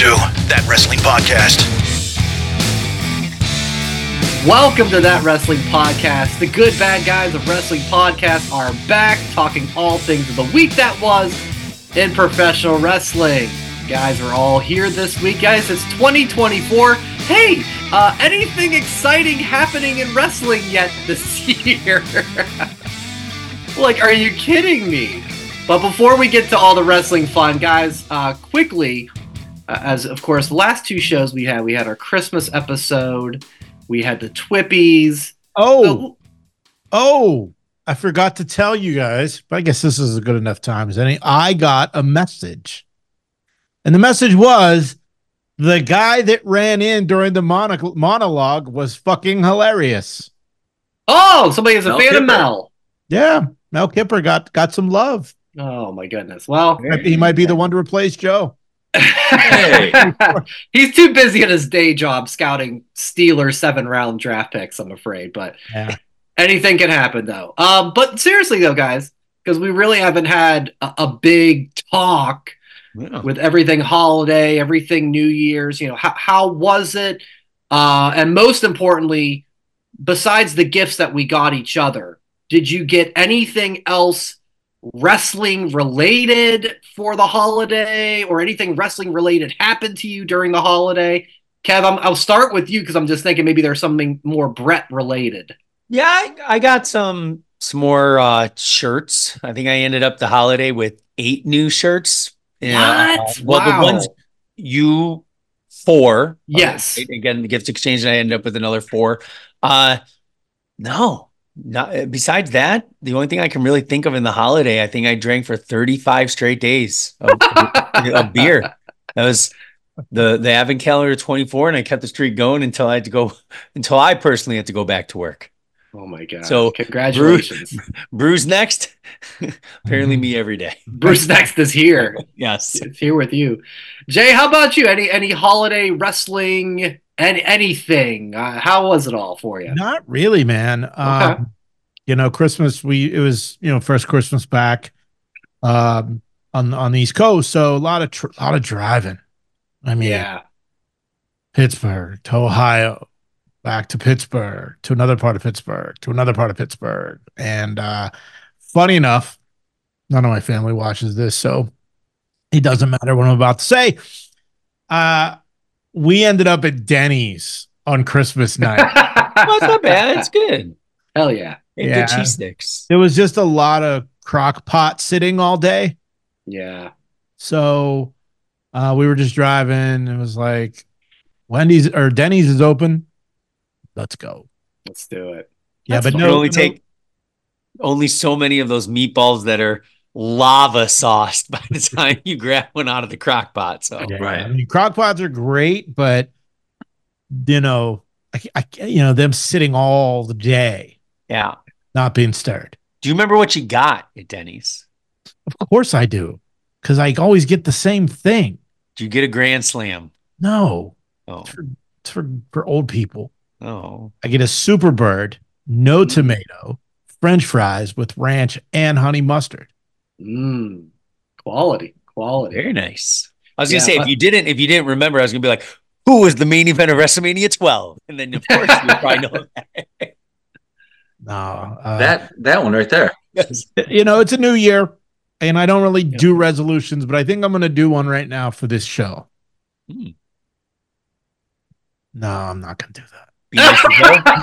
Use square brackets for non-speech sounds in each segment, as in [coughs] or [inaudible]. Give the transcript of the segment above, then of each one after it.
to That Wrestling Podcast. Welcome to that wrestling podcast. The good bad guys of wrestling podcast are back talking all things of the week that was in professional wrestling. Guys we're all here this week, guys. It's 2024. Hey, uh, anything exciting happening in wrestling yet this [laughs] year? like, are you kidding me? But before we get to all the wrestling fun, guys, uh, quickly, uh, as of course, the last two shows we had, we had our Christmas episode, we had the Twippies. Oh, oh, I forgot to tell you guys, but I guess this is a good enough time as any. I got a message, and the message was the guy that ran in during the mono- monologue was fucking hilarious. Oh, somebody is a fan of Mel. Yeah, Mel Kipper got got some love. Oh my goodness. Well, He might be the one to replace Joe. Hey. [laughs] he's too busy at his day job scouting Steelers seven round draft picks, I'm afraid. But Yeah. anything can happen though. Um, but seriously though, guys, because we really haven't had a, a big talk Yeah. with everything holiday, everything New Year's. You know, how how was it? Uh, and most importantly, besides the gifts that we got each other, did you get anything else wrestling related for the holiday, or anything wrestling related happened to you during the holiday? Kev, I'm, I'll start with you because I'm just thinking maybe there's something more Brett related. Yeah, I, I got some some more uh shirts. I think I ended up the holiday with eight new shirts. Yeah, uh, What? well, Wow. the ones you four. Yes. Uh, again, the gift exchange, and I ended up with another four. Uh no. Not uh, besides that, the only thing I can really think of in the holiday, I think I drank for 35 straight days of, of beer. That was the the advent calendar 24, and I kept the streak going until I had to go until I personally had to go back to work. Oh my god! So, congratulations, Bruce next. [laughs] Apparently me every day. Bruce. Next is here. [laughs] Yes. It's here with you, Jay. How about you? Any any holiday wrestling? Any anything? Uh, how was it all for you? Not really, man. Um, you know, Christmas. We it was you know first Christmas back um, on on the East Coast, so a lot of tr- lot of driving. I mean, Yeah, Pittsburgh to Ohio, back to Pittsburgh to another part of Pittsburgh to another part of Pittsburgh, and uh, funny enough, none of my family watches this, so it doesn't matter what I'm about to say. Uh, we ended up at Denny's on Christmas [laughs] night. Well, it's not bad. It's good. Hell yeah, And Yeah. Good cheese sticks. There was just a lot of crock pot sitting all day. yeah. So uh, we were just driving. It was like Wendy's or Denny's is open. Let's go. Let's do it. Yeah, That's but fine. No, only no- take only so many of those meatballs that are lava sauced [laughs] by the time you grab one out of the crock pot. So Yeah, Right. I mean, crock pots are great, but you know, I, I, you know, them sitting all the day, yeah. not being stirred. Do you remember what you got at Denny's? Of course I do, because I always get the same thing. Do you get a grand slam? No, Oh, it's for, it's for, for old people. oh. I get a super bird, no tomato, French fries with ranch and honey mustard. Mm, quality, quality. Very nice. I was gonna say but- if you didn't, if you didn't remember, I was gonna be like, "Who was the main event of WrestleMania 12?" And then of course you probably know that. [laughs] No, uh, That that one right there. You know, it's a new year, and I don't really do resolutions, but I think I'm going to do one right now for this show. Hmm. No, I'm not going to do that. Be nice to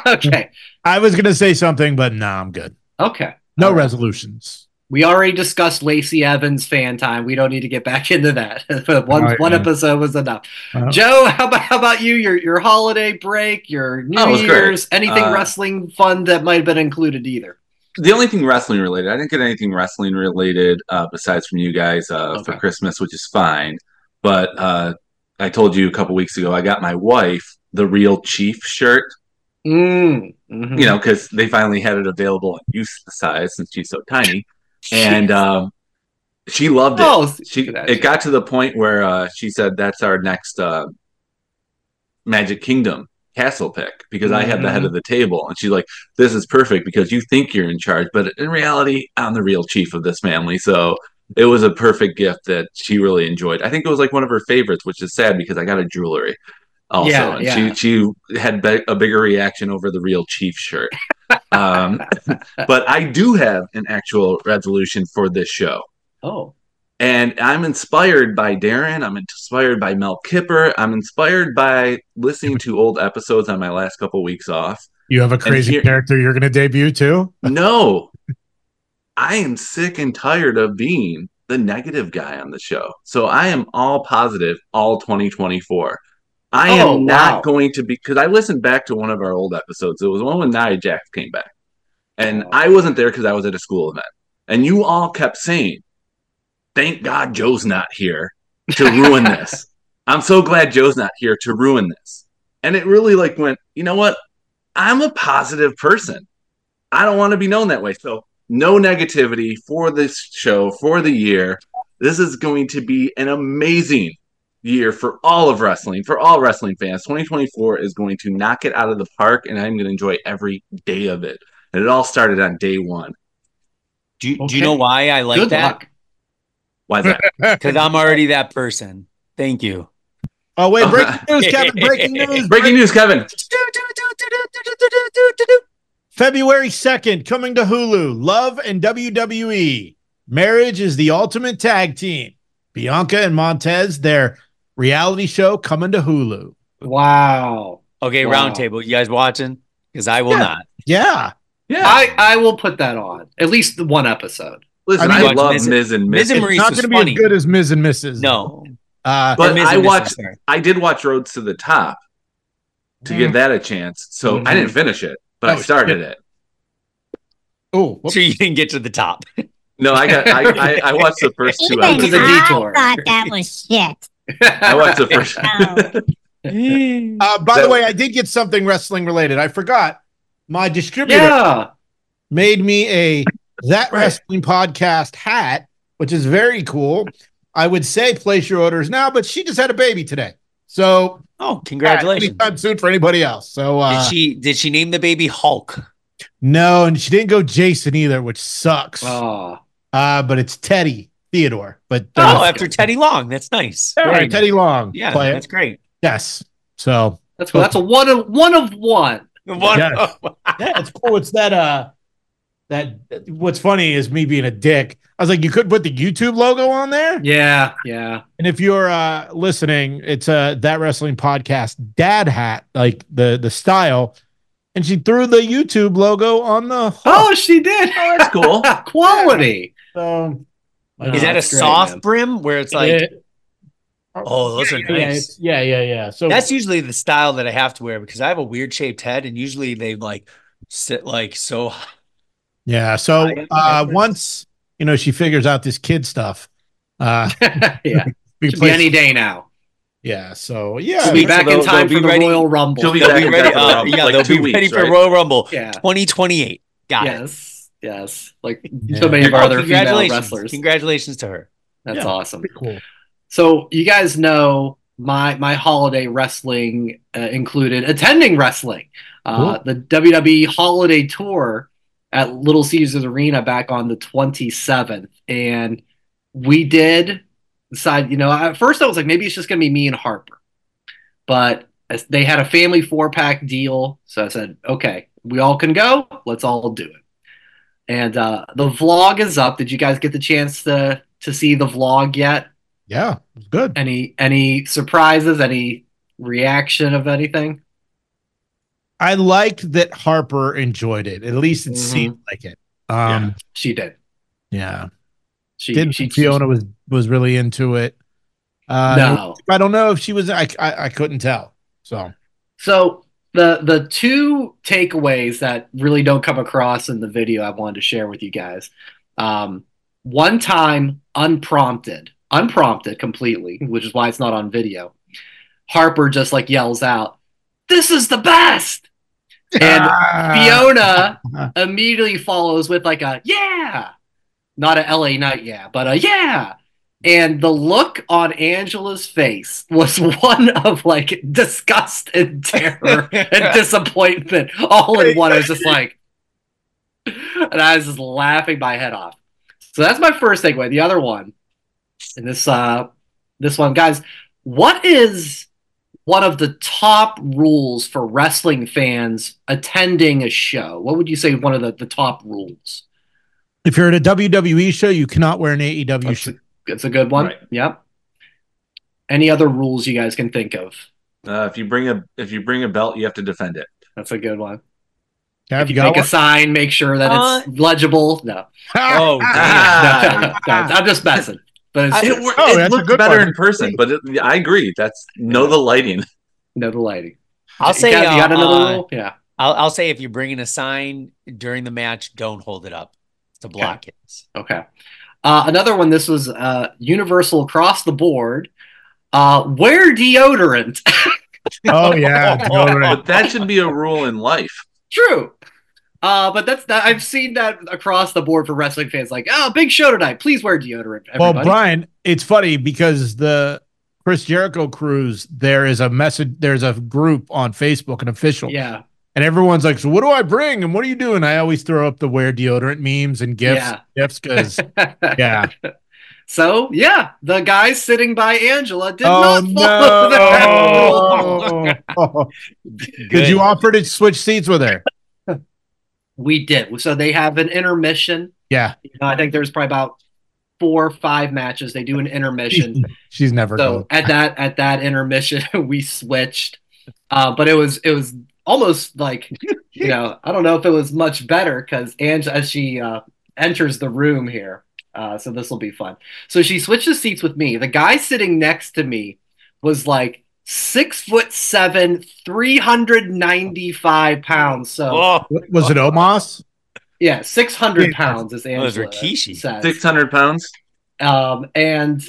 Joe. okay, I was going to say something, but no, I'm good. okay. No All right. resolutions. We already discussed Lacey Evans fan time. We don't need to get back [laughs] into that. [laughs] one All right, one man. episode was enough. Uh, Joe, how about how about you? Your your holiday break, your New Oh, it was great. Year's, anything Uh, wrestling fun that might have been included either. The only thing wrestling related, I didn't get anything wrestling related uh, besides from you guys uh, for Christmas, which is fine. But uh, I told you a couple weeks ago, I got my wife the real Chief shirt. Mm, mhm. You know, because they finally had it available in youth size since she's so tiny, and um, she loved it. oh, she look at that. it got to the point where uh, she said that's our next uh, Magic Kingdom castle pick because I had the Mm-hmm. head of the table, and she's like, "This is perfect because you think you're in charge, but in reality, I'm the real chief of this family." So it was a perfect gift that she really enjoyed. I think it was like one of her favorites, which is sad because I got a jewelry also, Yeah, and yeah. she she had be- a bigger reaction over the real Chief shirt. [laughs] um, but I do have an actual resolution for this show. Oh, And I'm inspired by Darren. I'm inspired by Mel Kipper. I'm inspired by listening to old episodes on my last couple weeks off. You have a crazy here- character you're going to debut too. No, I am sick and tired of being the negative guy on the show. So I am all positive all 2024. I Oh, am not wow. going to be because I listened back to one of our old episodes. It was one when Nia Jax came back, and Oh. I wasn't there because I was at a school event. And you all kept saying, "Thank God Joe's not here to [laughs] ruin this." I'm so glad Joe's not here to ruin this. And it really like went, you know what? I'm a positive person. I don't want to be known that way. So no negativity for this show for the year. This is going to be an amazing year for all of wrestling, for all wrestling fans. 2024 is going to knock it out of the park, and I'm going to enjoy every day of it. And it all started on day one. Do you, do you know why I like good that? luck. Why is that? [laughs] Because I'm already that person. Thank you. Oh wait, breaking [laughs] news, Kevin! Breaking news! [laughs] Breaking news, Kevin. February 2nd, coming to Hulu, Love and WWE. Marriage is the ultimate tag team. Bianca and Montez, their reality show coming to Hulu. Wow. Okay, Wow. roundtable. You guys watching? Because I will Yeah. not. Yeah. Yeah. I I will put that on at least one episode. Listen, I I, love Miz- Miz and Miz Miz. and It's not going to be funny. as good as Ms. and Mrs. No. Uh, But Miz I watched- I did watch Rhodes to the Top to Mm. give that a chance. So I didn't finish it, but I Oh, started shit. it. oh, So you didn't get to the top. No, I got I, I, I [laughs] watched the first two Even episodes. I thought that was shit. I watched the first. [laughs] Uh, by the way, I did get something wrestling related. I forgot. My distributor yeah. made me a that Right. wrestling podcast hat, which is very cool. I would say place your orders now, but she just had a baby today, so Oh, congratulations. anytime soon for anybody else. So uh, Did she did she name the baby Hulk? no, and she didn't go Jason either, which sucks. Oh. Uh, but it's Teddy Theodore. But Oh, uh, after Teddy Long. That's nice. all Very right, nice. Teddy Long. Yeah, play that's great. yes. So That's that's a one of one of one. One- Yes. [laughs] yeah, it's cool. It's that uh that what's funny is me being a dick. I was like, you could put the YouTube logo on there. Yeah, yeah. And if you're uh listening, it's a that wrestling podcast dad hat, like the the style. And she threw the YouTube logo on the hook. Oh, she did. Oh, that's cool. [laughs] Quality. So, Is that a that's great, soft man. brim where it's like, Yeah. oh, those are nice. it's- yeah, yeah, yeah. So That's usually the style that I have to wear because I have a weird shaped head, and usually they like sit like so. [laughs] yeah. So uh once you know she figures out this kid stuff, uh [laughs] yeah. [laughs] we be any day now. yeah. So yeah. She'll be So back they'll- in time for the ready- Royal Rumble. She'll be They'll be ready. Uh, yeah, like they'll two be ready weeks, for right? Royal Rumble yeah. 2028. Got it. Yes. Yes. Like Yeah. so many of our other female wrestlers. Congratulations to her. That's Yeah. awesome. Cool. So you guys know my my holiday wrestling uh, included attending wrestling, uh, the WWE Holiday Tour at Little Caesars Arena back on the 27th, and we did decide. You know, at first I was like, maybe it's just gonna be me and Harper, but as they had a family four pack deal, so I said, okay, we all can go. Let's all do it. And uh, the vlog is up. Did you guys get the chance to to see the vlog yet? Yeah, good. Any any surprises? Any reaction of anything? I liked that Harper enjoyed it. At least it Mhm. seemed like it. Um, She did. yeah. She Didn't she Fiona was was really into it. Uh, no. I don't know if she was. I, I I couldn't tell. So So the the two takeaways that really don't come across in the video I wanted to share with you guys. Um, one time unprompted, unprompted completely, which is why it's not on video. Harper just like yells out, "This is the best!" And Ah. Fiona [laughs] immediately follows with like a yeah, not a LA Knight yeah, but a yeah. And the look on Angela's face was [laughs] one of like disgust and terror and [laughs] disappointment all in one. I was just like, [laughs] and I was just laughing my head off. So that's my first takeaway. The other one, and this uh this one, guys, what is one of the top rules for wrestling fans attending a show? What would you say is one of the, the top rules? If you're at a WWE show, you cannot wear an AEW That's shirt. It's a good one. Right. Yep. Any other rules you guys can think of? Uh, if you bring a if you bring a belt, you have to defend it. That's a good one. Have If you you got make a sign, make sure that it's legible. No, [laughs] Oh, [laughs] damn. Ah. no, I'm just messing. But it's It, true. Oh, it that's looks better one. in person, but it, I agree. That's know the lighting. [laughs] no the lighting. I'll say, you got, you got uh, another uh, rule? Yeah. I'll, I'll say if you're bringing a sign during the match, don't hold it up to block it. Okay. Uh, another one. This was uh, universal across the board. Uh, wear deodorant. [laughs] Oh yeah, deodorant. But that should be a rule in life. True. Uh, but that's that. I've seen that across the board for wrestling fans. Like, oh, big show tonight. Please wear deodorant. Well, Brian, it's funny because the Chris Jericho cruise, there is a message, there's a group on Facebook, an official, yeah, and everyone's like, "So what do I bring? And what are you doing?" I always throw up the wear deodorant memes and gifts, Yeah. gifts because [laughs] yeah. So yeah, the guy sitting by Angela did oh not follow that [laughs] rule. no! Did you offer to switch seats with her? We did. So they have an intermission. Yeah, You know, I think there's probably about four or five matches. They do an intermission. [laughs] she's never so at that at that intermission, we switched. Uh, but it was it was almost like [laughs] you know I don't know if it was much better because Ange as she uh, enters the room here. Uh, so this will be fun. So she switches seats with me. The guy sitting next to me was like six foot seven, three hundred ninety five pounds. So Oh, Was it Omos? yeah, six hundred pounds is Angela Those were Rikishi. says. Six hundred pounds. um, and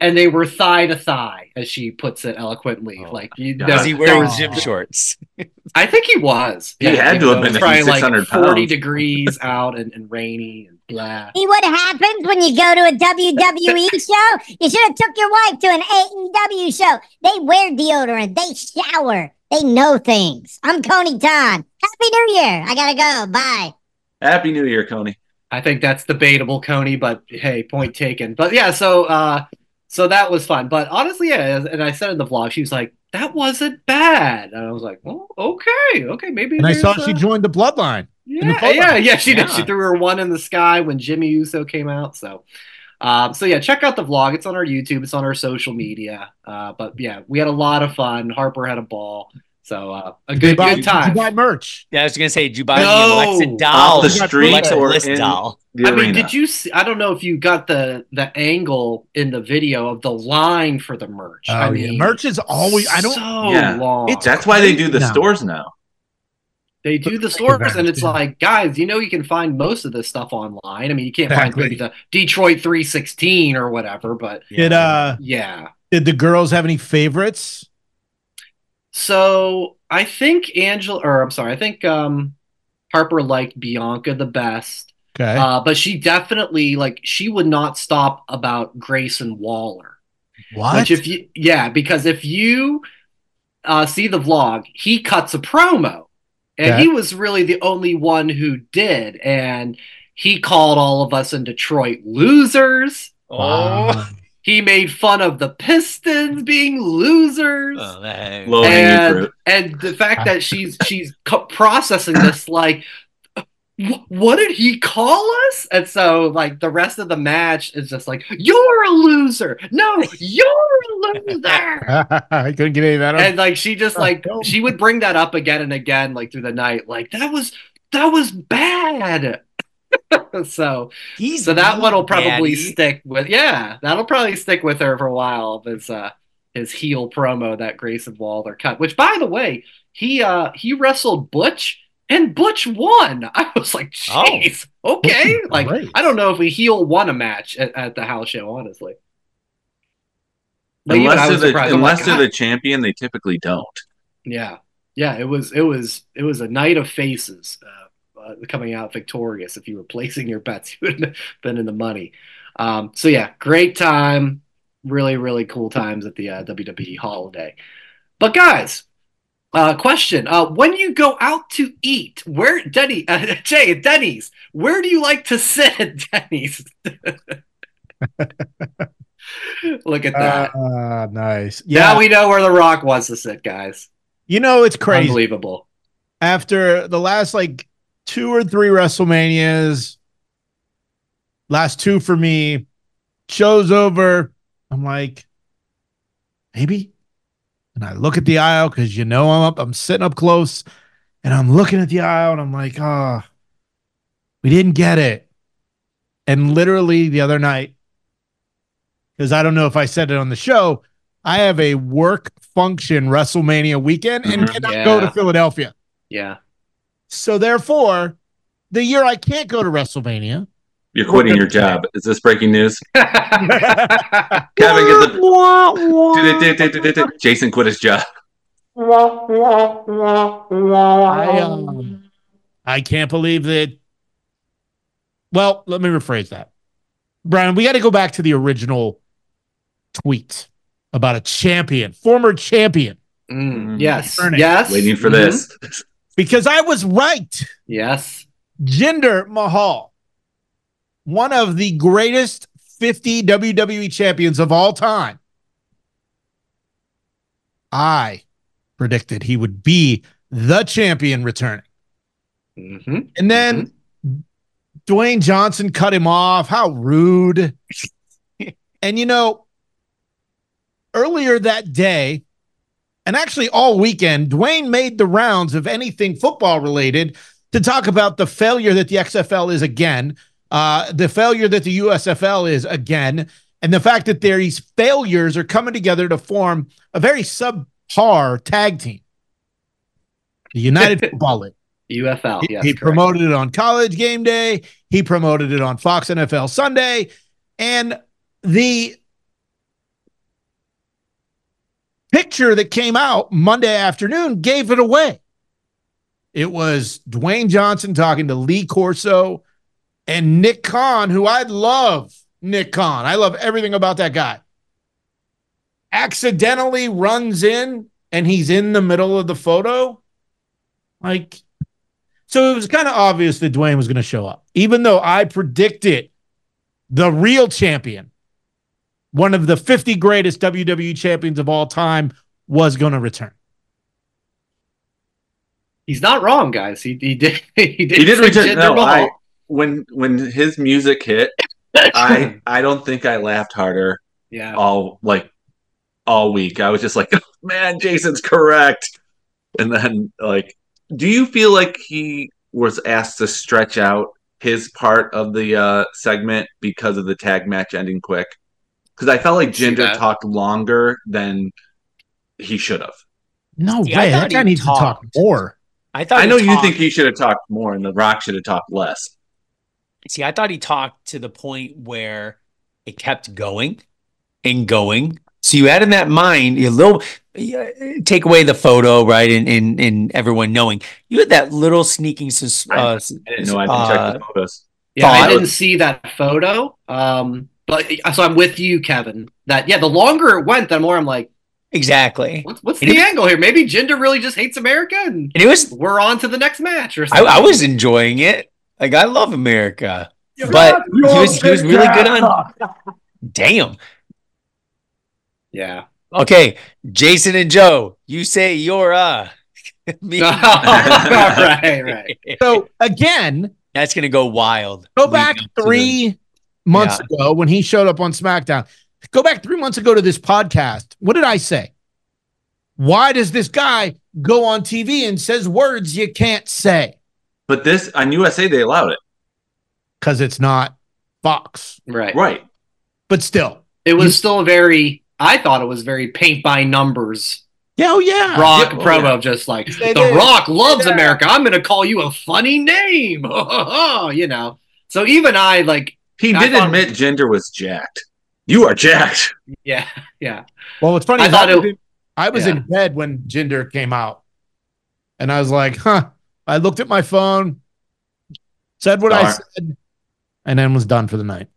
and they were thigh to thigh, as she puts it eloquently. Oh. like you, God. there- was he there wearing was- gym shorts? [laughs] I think he was. He had to have been it's if probably like 600 forty pounds. degrees out and, and rainy and blah. See what happens when you go to a WWE [laughs] show? You should have took your wife to an AEW show. They wear deodorant. They shower. They know things. I'm Coney Todd. Happy New Year. I gotta go. Bye. Happy New Year, Coney. I think that's debatable, Coney, but hey, point taken. But yeah, so uh, so that was fun. But honestly, yeah, and I said in the vlog, she was like, "That wasn't bad," and I was like, "Oh, okay, okay, maybe." And I saw there's, she joined the bloodline. the Yeah, photo. yeah, yeah. She did. She threw her one in the sky when Jimmy Uso came out. So, um, so yeah, check out the vlog. It's on our YouTube. It's on our social media. Uh, but yeah, we had a lot of fun. Harper had a ball. So uh, a good buy- good did you time. buy merch. Yeah, I was gonna say, did you buy No. the Alexa Off doll? the street Alexa or Bliss in doll. the I mean, did you see? I don't know if you got the the angle in the video of the line for the merch. Oh I yeah, mean, merch is always. I don't. So Yeah. long. It's- That's why they do the No. stores now. They do the stores, and it's like, guys, you know, you can find most of this stuff online. I mean, you can't Exactly. find maybe the Detroit 316 or whatever, but Did uh yeah. did the girls have any favorites? So I think Angela, or I'm sorry, I think um, Harper liked Bianca the best, Okay. uh, but she definitely like she would not stop about Grayson Waller. what? Which if you, yeah, because if you uh, see the vlog, he cuts a promo, and Okay. he was really the only one who did, and he called all of us in Detroit losers. Wow. He made fun of the Pistons being losers. Oh, man. Low hanging and and the fact that she's she's co- processing this like what did he call us and so like the rest of the match is just like you're a loser no you're a loser [laughs] I couldn't get any better. and like she just oh, like Oh. she would bring that up again and again like through the night like that was that was bad [laughs] so He's so that one will probably Daddy. stick with yeah, that'll probably stick with her for a while his uh his heel promo that Grayson Waller cut. Which by the way, he uh he wrestled Butch and Butch won. [laughs] I was like, Oh. jeez, okay. Like great. I don't know if we heel won a match at, at the house show, honestly. But Unless they're, the, unless like, they're the champion, they typically don't. Yeah, yeah. It was it was it was a night of faces uh, uh, coming out victorious. If you were placing your bets, [laughs] you would have been in the money. Um, so yeah, great time. Really, really cool times at the uh, WWE holiday. But guys, Uh, question: uh, When you go out to eat, where Denny, [laughs] uh, Jay, at Denny's, where do you like to sit at Denny's? [laughs] Look at that. Ah, nice. Now Yeah, we know where The Rock wants to sit, guys. you know it's crazy. Unbelievable. After the last like two or three WrestleManias, last two for me, show's over. I'm like, maybe. And I look at the aisle because you know I'm up, I'm sitting up close, and I'm looking at the aisle and I'm like, ah, we didn't get it. And literally the other night, because I don't know if I said it on the show, I have a work function WrestleMania weekend and Mhm. cannot go to Philadelphia. Yeah. So therefore, the year I can't go to WrestleMania, You're quitting your job. Is this breaking news? [laughs] Kevin, Kevin, get the Jason quit his job. I, um, I can't believe that. Well, let me rephrase that. Brian, we got to go back to the original tweet about a champion, former champion, Mm, yes. Yes. Waiting for Mhm. this. Because I was right. Yes. Jinder Mahal, one of the greatest 50 WWE champions of all time. I predicted he would be the champion returning. hmm And then Dwayne Johnson cut him off. How rude. [laughs] and you know, earlier that day, and actually all weekend, Dwayne made the rounds of anything football related to talk about the failure that the XFL is again, uh, the failure that the USFL is again, and the fact that these failures are coming together to form a very subpar tag team. The United [laughs] Football League. UFL. He- Yes. he promoted it on college game day. He promoted it on Fox NFL Sunday. And the picture that came out Monday afternoon gave it away. It was Dwayne Johnson talking to Lee Corso and Nick Khan, who I love. Nick Khan. I love everything about that guy. Accidentally runs in and he's in the middle of the photo. Like, so it was kind of obvious that Dwayne was going to show up, even though I predicted the real champion, one of the 50 greatest WWE champions of all time, was going to return. He's not wrong, guys. He, he did. [laughs] He did. He did return. No, I when when his music hit, [laughs] I I don't think I laughed harder yeah. all like all week. I was just like, man, Jason's correct. And then like, do you feel like he was asked to stretch out his part of the uh, segment because of the tag match ending quick? Because I felt like See Jinder talked longer than he should have. No See, I way. thought That guy he needs to talk talked. more. I thought I know you think he should have talked more, and The Rock should have talked less. See, I thought he talked to the point where it kept going and going. So you had in that mind a little yeah, take away the photo, right? And and and everyone knowing you had that little sneaking sus- I- uh, I didn't know I didn't check the photos. Yeah, I didn't see that photo. Um, but so I'm with you, Kevin. That yeah, the longer it went, the more I'm like, exactly. what's, what's the it- angle here? Maybe Jinder really just hates America, and And it was we're on to the next match or I, something. I was enjoying it. Like I love America. But he was he was really good on damn. yeah. Okay, Jason and Joe, you say you're uh [laughs] me. [laughs] right, right. [laughs] So again, That's gonna go wild. go back up to three months Yeah. ago when he showed up on SmackDown. Go back three months ago to this podcast. What did I say? Why does this guy go on TV and says words you can't say? But this on USA they allowed it. Because it's not Fox. Right. Right. But still. It was You- still very. I thought it was very paint by numbers. Yeah, oh yeah. Rock yeah, oh, promo, just like They the did. Rock loves Yeah. America. I'm going to call you a funny name. [laughs] you know. So even I like. He I did thought- admit Jinder was jacked. You are jacked. [laughs] Yeah, yeah. Well, it's funny I thought I was, it- in, I was yeah. in bed when Jinder came out. And I was like, huh. I looked at my phone, said what I Darn. said, and then was done for the night.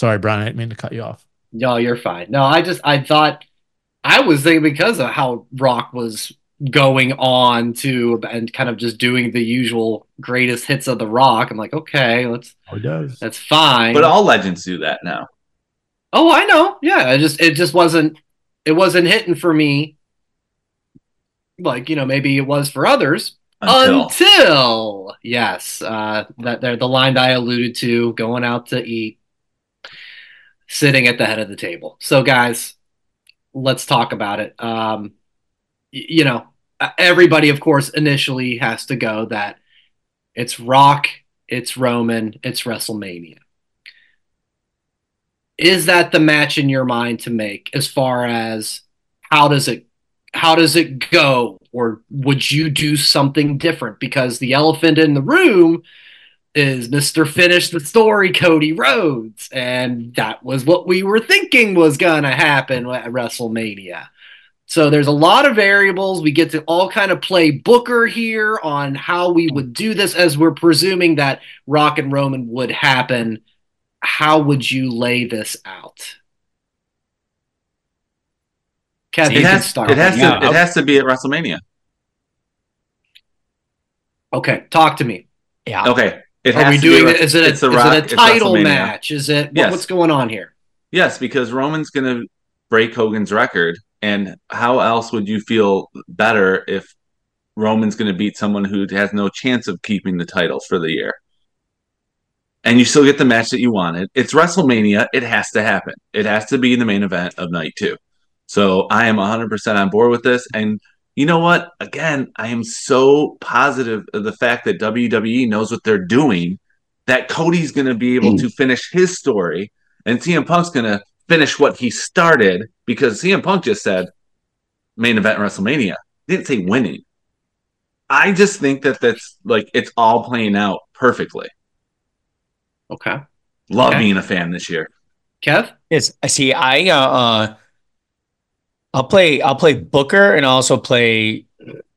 Sorry, Brian. I didn't mean to cut you off. No, you're fine. No, I just I thought I was thinking because of how Rock was going on to and kind of just doing the usual greatest hits of the rock. I'm like, okay, let's Oh, does. that's fine. But all legends do that now. oh, I know. Yeah, it just it just wasn't it wasn't hitting for me. Like, you know, maybe it was for others. Until, Until, yes, uh that there the line that I alluded to, going out to eat, sitting at the head of the table. So guys, let's talk about it. Um y- you know, everybody of course initially has to go that it's Rock, it's Roman, it's WrestleMania. Is that the match in your mind to make as far as how does it how does it go or would you do something different because the elephant in the room is Mr. Finish the Story Cody Rhodes and that was what we were thinking was going to happen at WrestleMania. So there's a lot of variables. We get to all kind of play Booker here on how we would do this as we're presuming that Rock and Roman would happen. How would you lay this out? Kev, you it has, start. it has to Yeah. it has to be at WrestleMania. Okay, talk to me. Yeah. Okay. It Are has we to doing Re- it? Is it a, it's is The Rock, it a title WrestleMania. match? Is it what- Yes. what's going on here? Yes, because Roman's going to break Hogan's record. And how else would you feel better if Roman's going to beat someone who has no chance of keeping the titles for the year? And you still get the match that you wanted. It's WrestleMania. It has to happen. It has to be the main event of night two. So I am 100% on board with this. And you know what? Again, I am so positive of the fact that WWE knows what they're doing that Cody's going to be able mm. to finish his story and CM Punk's going to finish what he started because CM Punk just said main event WrestleMania. He didn't say winning. I just think that that's like it's all playing out perfectly. Okay. Love Okay. being a fan this year. Kev? It's I see. I uh, uh, I'll play. I'll play Booker and I'll also play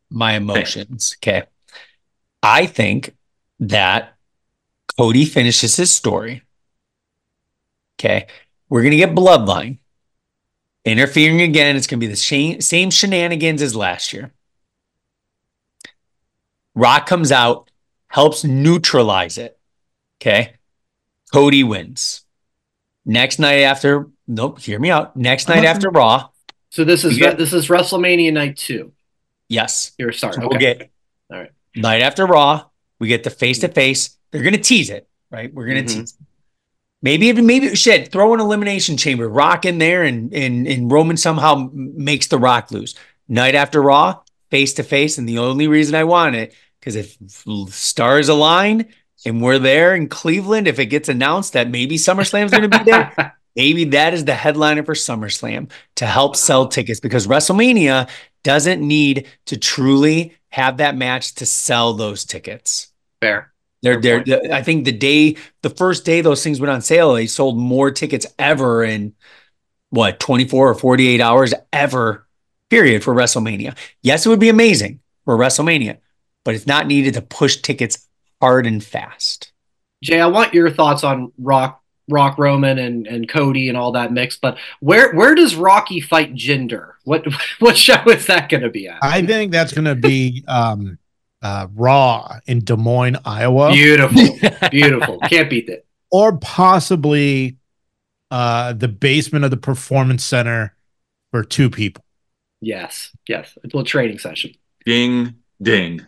my emotions. Okay. I think that Cody finishes his story. Okay. We're gonna get Bloodline interfering again. It's gonna be the same same shenanigans as last year. Rock comes out, helps neutralize it. Okay. Cody wins. Next night after, nope, hear me out. Next night after Raw, So this is get- this is WrestleMania night two. yes, Here, start. So Okay. we'll get All right. night after Raw. We get the face to face. They're gonna tease it, right? We're gonna Mhm. tease. it. Maybe even maybe shit. Throw an elimination chamber, Rock in there, and and and Roman somehow makes the Rock lose. Night after Raw, face to face, and the only reason I want it because if stars align and we're there in Cleveland, if it gets announced that maybe SummerSlam's going to be there, [laughs] maybe that is the headliner for SummerSlam to help sell tickets because WrestleMania doesn't need to truly have that match to sell those tickets. Fair. They're, Fair they're, I think the day, the first day those things went on sale, they sold more tickets ever in what, 24 or 48 hours ever, period, for WrestleMania. Yes, it would be amazing for WrestleMania, but it's not needed to push tickets hard and fast. Jay, I want your thoughts on Rock Rock Roman and, and Cody and all that mix, but where where does Rocky fight Jinder? What [laughs] what show is that going to be at? I think that's going to be um, uh, Raw in Des Moines, Iowa, Beautiful, [laughs] beautiful. Can't beat it. or possibly uh, the basement of the Performance Center for two people. Yes, yes. A little training session. Ding ding.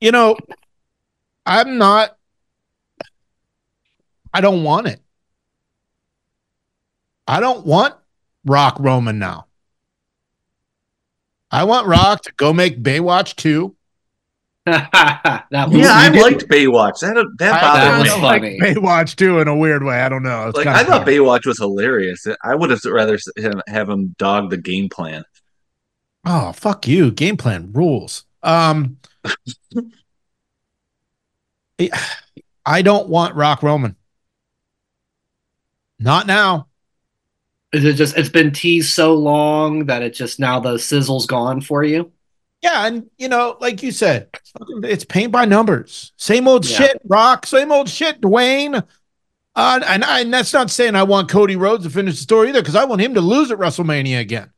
You know, I'm not. I don't want it. I don't want Rock Roman now. I want Rock to go make Baywatch 2. [laughs] that was Yeah, I liked Baywatch. That that I- bothered that me. was I like funny. Baywatch too, in a weird way. I don't know. It's Like I thought weird. Baywatch was hilarious. I would have rather have him dog the game plan. Oh, fuck you. Game plan rules. Um [laughs] I don't want Rock Roman. Not now. Is it just it's been teased so long that it just now the sizzle's gone for you? Yeah, and you know, like you said, it's paint by numbers. Same old Yeah. shit, Rock. Same old shit, Dwayne. Uh, and, I, and that's not saying I want Cody Rhodes to finish the story either, because I want him to lose at WrestleMania again.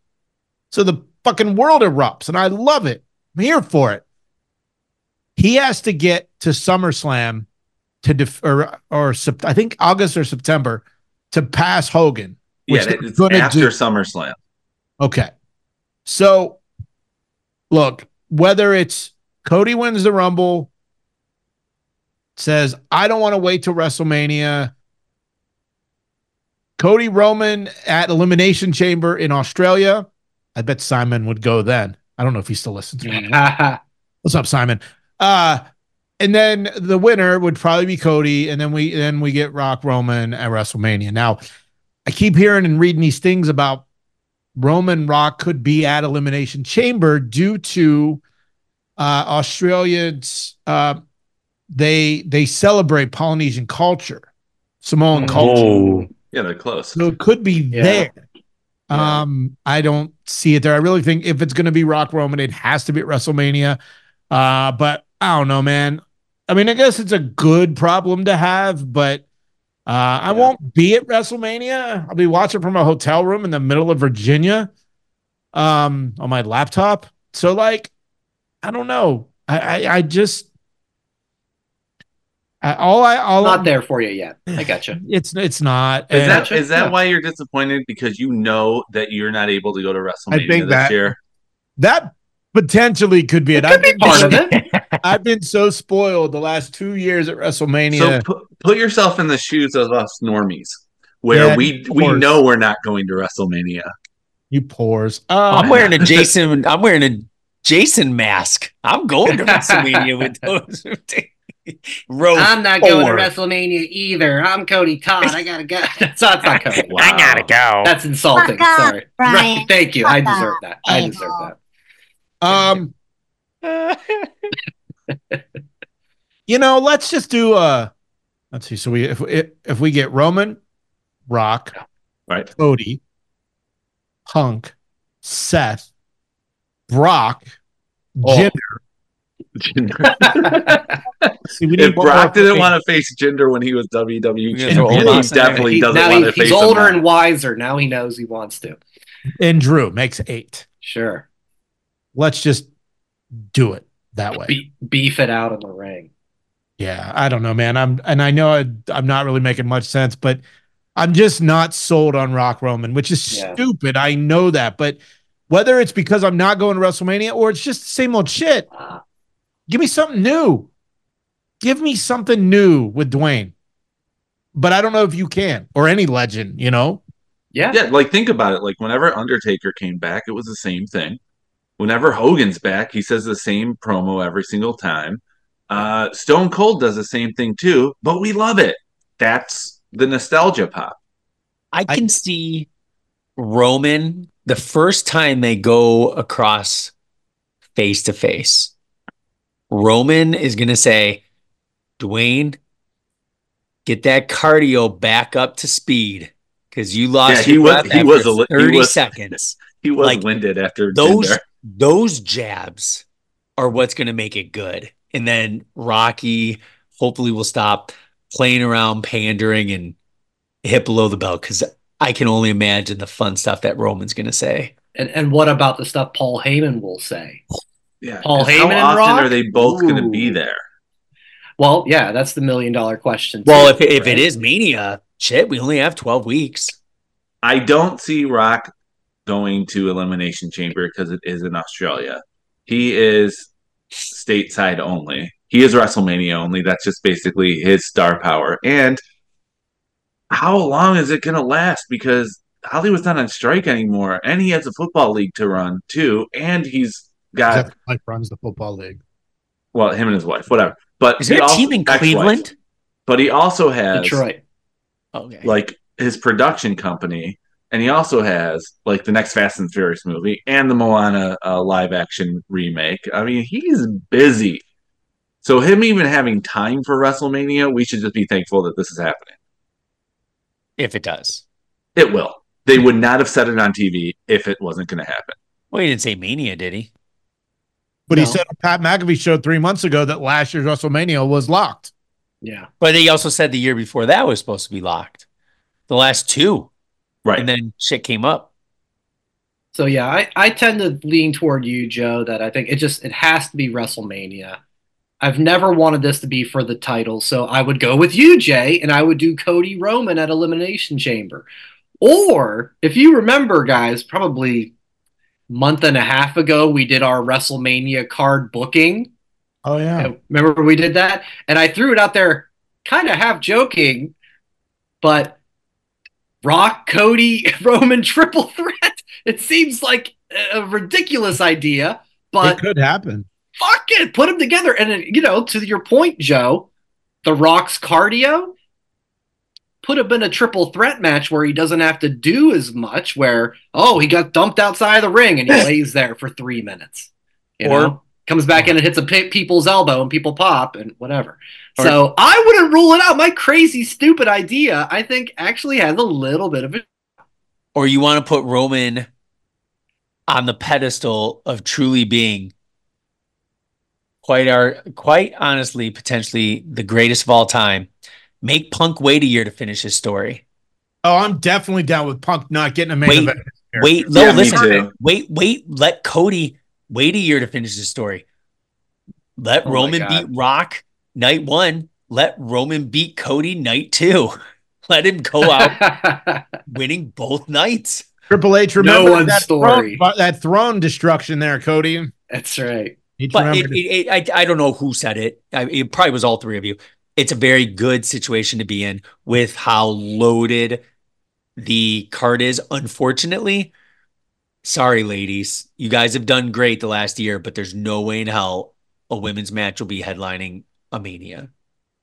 So the fucking world erupts, and I love it. I'm here for it. He has to get to SummerSlam to def- or or I think August or September to pass Hogan. Yeah, it's after do. SummerSlam. Okay. So look, whether it's Cody wins the Rumble, says, I don't want to wait till WrestleMania. Cody Roman at Elimination Chamber in Australia. I bet Simon would go then. I don't know if he still listens to me. [laughs] What's up, Simon? Uh, and then the winner would probably be Cody, and then we then we get Rock Roman at WrestleMania. Now, I keep hearing and reading these things about Roman Rock could be at Elimination Chamber due to uh, Australians. Uh, they they celebrate Polynesian culture, Samoan Mm. culture. Yeah, they're close. So it could be Yeah. there. Yeah. Um, I don't see it there. I really think if it's going to be Rock Roman, it has to be at WrestleMania. Uh, but I don't know, man. I mean, I guess it's a good problem to have, but uh, I Yeah. won't be at WrestleMania. I'll be watching from a hotel room in the middle of Virginia, um, on my laptop. So, like, I don't know. I, I, I just, I, all I, all Not there for you yet. I got you. [sighs] It's, it's not. Is And- that that Yeah. why you're disappointed? Because you know that you're not able to go to WrestleMania think this that- year. That potentially could be it. It I've could be been, part of it. [laughs] I've been so spoiled the last two years at WrestleMania. So put, put yourself in the shoes of us normies, where Yeah, we we know we're not going to WrestleMania. you pores. I'm Um, wearing a [laughs] Jason. I'm wearing a Jason mask. I'm going to WrestleMania with those. [laughs] Row I'm not going to. WrestleMania either. I'm Cody Todd. I gotta go. That's not, that's not Cody. Wow. I gotta go. That's insulting. Fuck Sorry. Brian. Right. Thank you. I deserve off. that. I A-hole. deserve that. Um, [laughs] you know, let's just do uh let's see. So we if if, if we get Roman, Rock, Right. Cody, Punk, Seth, Brock, Oh. Jinder. [laughs] See, we if Brock didn't want to face Jinder when he was WWE We're gonna throw champion, he Omos in there. definitely He- doesn't now want he- to face he's older and wiser. Now he knows he wants to. and Drew makes eight. Sure. Let's just do it that way. Be- beef it out in the ring. Yeah, I don't know, man. I'm and I know I, I'm not really making much sense, but I'm just not sold on Rock Roman, which is Yeah. stupid. I know that, but whether it's because I'm not going to WrestleMania or it's just the same old shit, Uh, give me something new. Give me something new with Dwayne. But I don't know if you can or any legend, you know. yeah. Yeah, like think about it. Like whenever Undertaker came back, it was the same thing. Whenever Hogan's back, he says the same promo every single time. Uh, Stone Cold does the same thing too, but we love it. That's the nostalgia pop. I can see Roman the first time they go across face to face. Roman is going to say, Dwayne, get that cardio back up to speed because you lost Yeah, he your was- breath he after was a li- he 30 was- seconds. [laughs] He was Like, winded after Those Jinder. Those jabs are what's going to make it good. And then Rocky hopefully will stop playing around, pandering, and hit below the belt because I can only imagine the fun stuff that Roman's going to say. And and what about the stuff Paul Heyman will say? Yeah, Paul 'cause Heyman how and often Rock? are they both going to be there? Well, yeah, that's the million dollar question. Well, too, if if it right? is Mania, shit, we only have twelve weeks. I don't see Rock going to Elimination Chamber because it is in Australia. He is stateside only. He is WrestleMania only. That's just basically his star power. And how long is it going to last? Because Hollywood's not on strike anymore, and he has a football league to run too, and he's got Mike runs the football league. well, him and his wife, whatever. But Is there a also- team in. Cleveland? But he also has Detroit. Okay. like his production company, and he also has like the next Fast and Furious movie and the Moana uh, live action remake. I mean, he's busy. So him even having time for WrestleMania, we should just be thankful that this is happening. if it does. It will. They would not have said it on TV if it wasn't going to happen. Well, he didn't say Mania, did he? But he said Pat McAfee showed three months ago that last year's WrestleMania was locked. Yeah. But he also said the year before that was supposed to be locked. The last two. Right. And then shit came up. So yeah, I, I tend to lean toward you, Joe, that I think it just it has to be WrestleMania. I've never wanted this to be for the title, so I would go with you, Jay, and I would do Cody Roman at Elimination Chamber. Or if you remember, guys, probably month and a half ago, we did our WrestleMania card booking. Oh yeah. Remember we did that? And I threw it out there kind of half joking, but Rock, Cody, [laughs] Roman triple threat. It seems like a ridiculous idea, but it could happen. fuck it, put them together. And uh, you know, to your point, Joe, the Rock's cardio, put him in a triple threat match where he doesn't have to do as much. Where oh, he got dumped outside of the ring and he [laughs] lays there for three minutes. You Or- know, comes back in and hits a pe- people's elbow and people pop and whatever. so I wouldn't rule it out. My crazy, stupid idea, I think, actually has a little bit of it. Or you want to put Roman on the pedestal of truly being quite our quite honestly, potentially the greatest of all time. Make Punk wait a year to finish his story. Oh, I'm definitely down with Punk not getting a main Wait, event. Wait, no, Yeah, me listen. Wait, wait, let Cody wait a year to finish his story. Let Oh Roman beat Rock night one. Let Roman beat Cody night two. [laughs] Let him go out [laughs] winning both nights. Triple H, remember one's that story. Throne, that throne destruction there, Cody. That's right. Need But it, it, it, I, I don't know who said it. I, it probably was all three of you. It's a very good situation to be in with how loaded the card is. Unfortunately, sorry, ladies, you guys have done great the last year, but there's no way in hell a women's match will be headlining a Mania.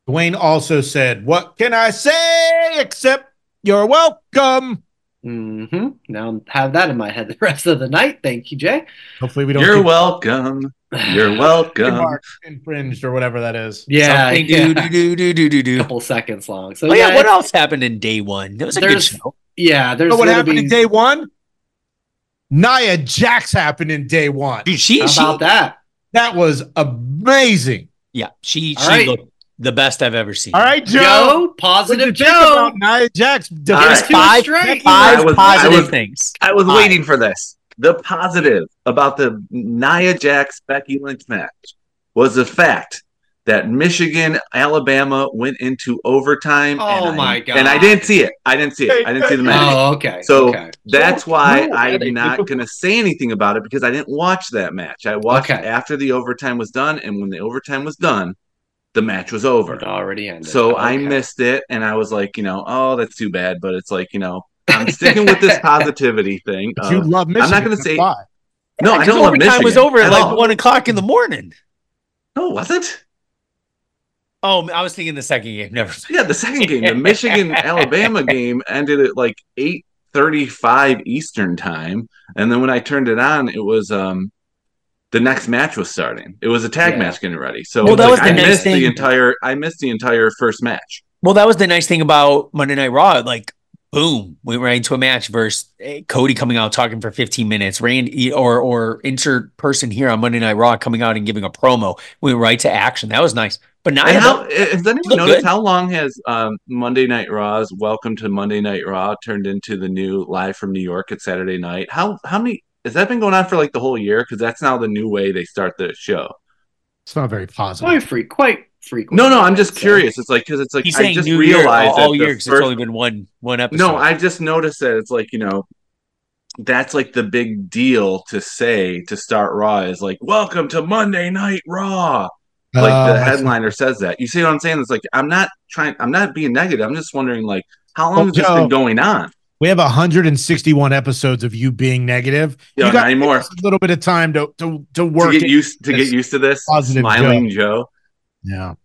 Dwayne also said, "What can I say except you're welcome." Mm-hmm. Now have that in my head the rest of the night. Thank you, Jay. Hopefully, we don't You're get welcome. You're [laughs] welcome. trademark infringed or whatever that is. Yeah, Something yeah. do do do do do do do. couple seconds long. So Oh yeah, yeah, what else happened in day one? It was a good show. yeah. There's So what happened be, in day one? Nia Jax happened in day one. Dude, she How she about that? That was amazing. yeah, she All she right. looked the best I've ever seen. All right, Joe. Joe, positive you think Joe. about Nia Jax? There's right. Five- Five I was- I positive was- things. I was Hi. waiting for this. The positive about the Nia Jax Becky Lynch match was the fact that Michigan Alabama went into overtime. Oh and my I, God. And I didn't see it. I didn't see it. I didn't see the match. Oh, okay. So okay. that's why No, I'm they- not going to say anything about it because I didn't watch that match. I watched Okay. after the overtime was done, and when the overtime was done, the match was over. It already ended. So I missed it, and I was like, you know, oh, that's too bad. But it's like, you know, I'm sticking with this [laughs] positivity thing. But you of- love Michigan. I'm not gonna say- why. no, I Because don't love overtime Michigan. was over at at like all. one o'clock in the morning. No, was it? Oh, I was thinking the second game. [laughs] Never. Yeah, the second game, the Michigan [laughs] Alabama game, ended at like eight thirty-five Eastern time, and then when I turned it on, it was um the next match was starting. It was a tag Yeah. match getting ready. So Well, that like, was the I nice missed thing. the entire. I missed the entire first match. Well, that was the nice thing about Monday Night Raw. Like, boom, we went right into a match versus eh, Cody coming out talking for 15 minutes, Randy or or insert person here on Monday Night Raw coming out and giving a promo. We went right to action. That was nice. But now And how has anyone Look noticed good. how long has um, Monday Night Raw's Welcome to Monday Night Raw turned into the new Live from New York at Saturday night? How how many has that been going on for like the whole year? Because that's now the new way they start the show. It's not very positive. quite free, quite frequent. No, no, I'm just curious. It's like because it's like he's I saying just New Year realized all, that all year because it's only been one one episode. No, I just noticed that it's like you know that's like the big deal to say to start Raw is like Welcome to Monday Night Raw. Like Oh, the um, headliner says that. You see what I'm saying? It's like I'm not trying. I'm not being negative. I'm just wondering like how long Well, has this Joe, been going on? We have 161 episodes of you being negative. Yeah, you got not anymore. a little bit of time to to, to work. To get used to this get used to this positive smiling Joe. yeah.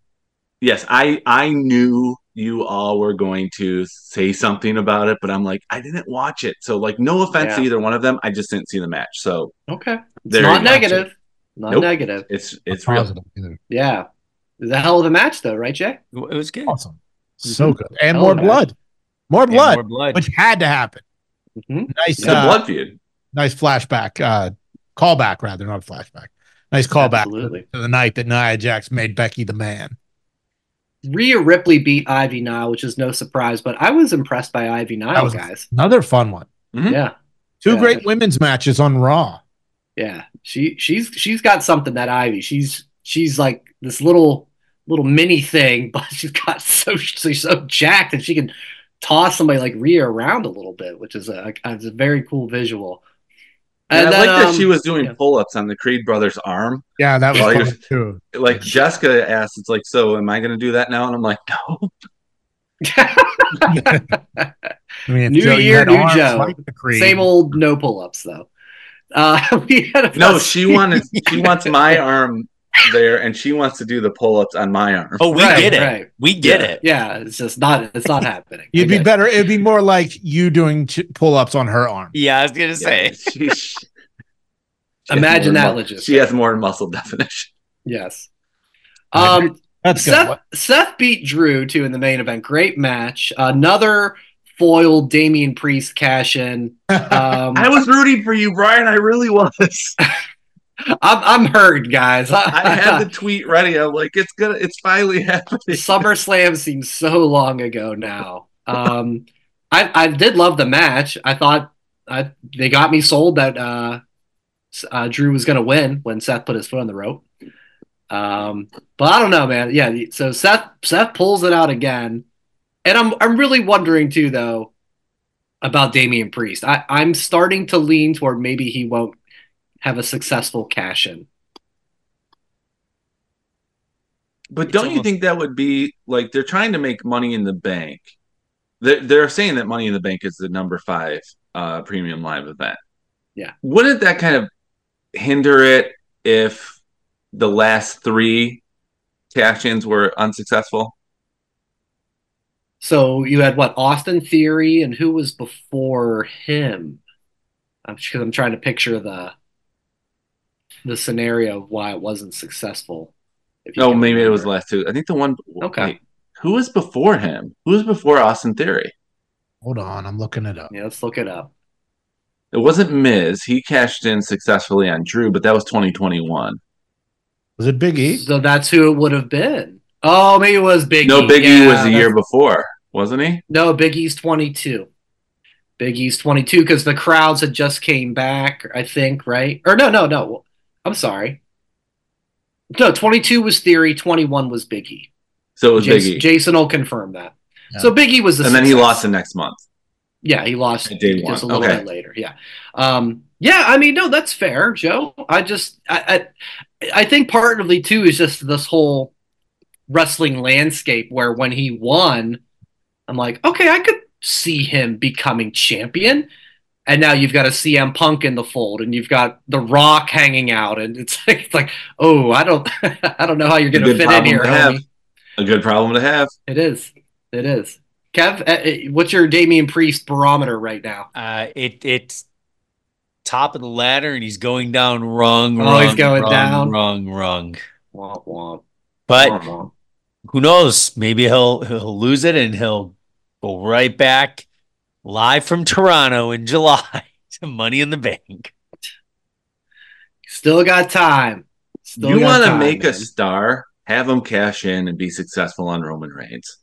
Yes, I I knew you all were going to say something about it, but I'm like I didn't watch it. So like no offense to either one of them. I just didn't see the match. So Okay, it's There not negative. Not Nope. negative. it's it's real. positive. either. Yeah, it was a hell of a match, though, right, Jay? it was good. Awesome. So good. And Hell more of a blood. More And blood, more blood. which had to happen. Mhm. Nice, The uh, blood feud. nice flashback, uh, callback rather, not a flashback. Nice callback Absolutely. to the night that Nia Jax made Becky the man. Rhea Ripley beat Ivy Nile, which is no surprise, but I was impressed by Ivy Nile, guys. Another fun one. Mhm. Yeah, Two Yeah. great women's matches on Raw. Yeah, she she's she's got something that Ivy. She's she's like this little little mini thing, [laughs] but she's got so she's so jacked and she can toss somebody like Rhea around a little bit, which is a it's a very cool visual. And, I then, like that um, she was doing yeah. pull-ups on the Creed brothers' arm. Yeah, that was fun too. Like Jessica asked, "It's like, so am I going to do that now?" And I'm like, "No." [laughs] [laughs] I mean, New Joe, year, new arms Joe. like the Creed. Same old no pull ups though. Uh, [laughs] we had a No, she wanted. She [laughs] wants my arm there, and she wants to do the pull-ups on my arm. Oh, we Right, get it. right. We get Yeah. it. Yeah, it's just not. It's not happening. You'd be better. It'd be more like you doing ch- pull-ups on her arm. Yeah, I was gonna say. Yeah, [laughs] she- she Imagine that mu- logistics. She has more muscle definition. Yes. Um, That's. Seth, What- Seth beat Drew too in the main event. Great match. Another foil Damian Priest cash in. [laughs] Um, I was rooting for you, Brian. I really was. [laughs] I'm, I'm hurt, guys. I had the tweet ready. I'm like, it's gonna, it's finally [laughs] happening. SummerSlam seems so long ago now. Um, I I did love the match. I thought I, they got me sold that uh, uh, Drew was going to win when Seth put his foot on the rope. Um, but I don't know, man. Yeah, so Seth Seth pulls it out again, and I'm I'm really wondering too, though, about Damian Priest. I I'm starting to lean toward maybe he won't have a successful cash in. But don't you think that would be like they're trying to make money in the bank? They're, they're saying that Money in the Bank is the number five uh, premium live event. Yeah. Wouldn't that kind of hinder it if the last three cash ins were unsuccessful? So you had what Austin Theory, and who was before him? I'm because I'm trying to picture the the scenario of why it wasn't successful. If you Oh, can maybe it was the last two. I think the one. Okay. wait, who was before him? Who was before Austin Theory? Hold on, I'm looking it up. Yeah, let's look it up. It wasn't Miz. He cashed in successfully on Drew, but that was 2021. Was it Big E? So that's who it would have been. Oh, maybe it was Big no, E. Big E Yeah, was the year before, wasn't he? No, Big E's 22. Big E's 22 because the crowds had just came back, I think, right? Or no, no, no. I'm sorry. No, 22 was Theory, 21 was Big E. So it was Jason, Big E. Jason will confirm that. Yeah. So Big E was the and then he lost the next month. Yeah, he lost At day just a little Okay. bit later. Yeah. Um, yeah, I mean, no, that's fair, Joe. I just I, I I think partly too is just this whole wrestling landscape where when he won, I'm like, okay, I could see him becoming champion. And now you've got a CM Punk in the fold, and you've got The Rock hanging out, and it's [laughs] like, it's like oh, I don't, [laughs] I don't know how you're going to fit in here, to have. A good problem to have. It is, it is. Kev, uh, uh, what's your Damian Priest barometer right now? Uh, it it's top of the ladder, and he's going down rung, Oh, rung, he's going rung, down? rung, rung. Womp womp. But Womp womp. Who knows? Maybe he'll he'll lose it, and he'll go right back live from Toronto in July [laughs] to Money in the Bank. Still got time. Still you want to time, make a star, have him cash in and be successful on Roman Reigns.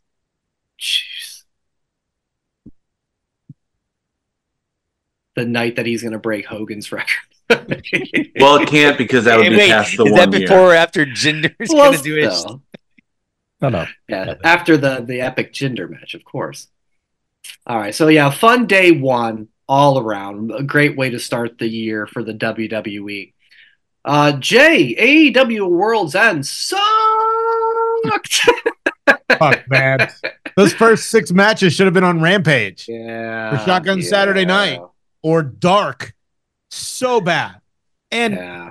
Jeez. The night that he's going to break Hogan's record. Well, it can't because that would Hey, be wait, past the is one that year. before or after Jinder's Well, gonna do it? Shut up. Yeah, after the the epic Jinder match, of course. All right, so yeah, fun day one all around. A great way to start the year for the WWE. Uh, Jay, AEW World's End sucked. [laughs] Fuck, man. Those first six matches should have been on Rampage yeah, For Shotgun Saturday night. or Dark. So bad. And Yeah,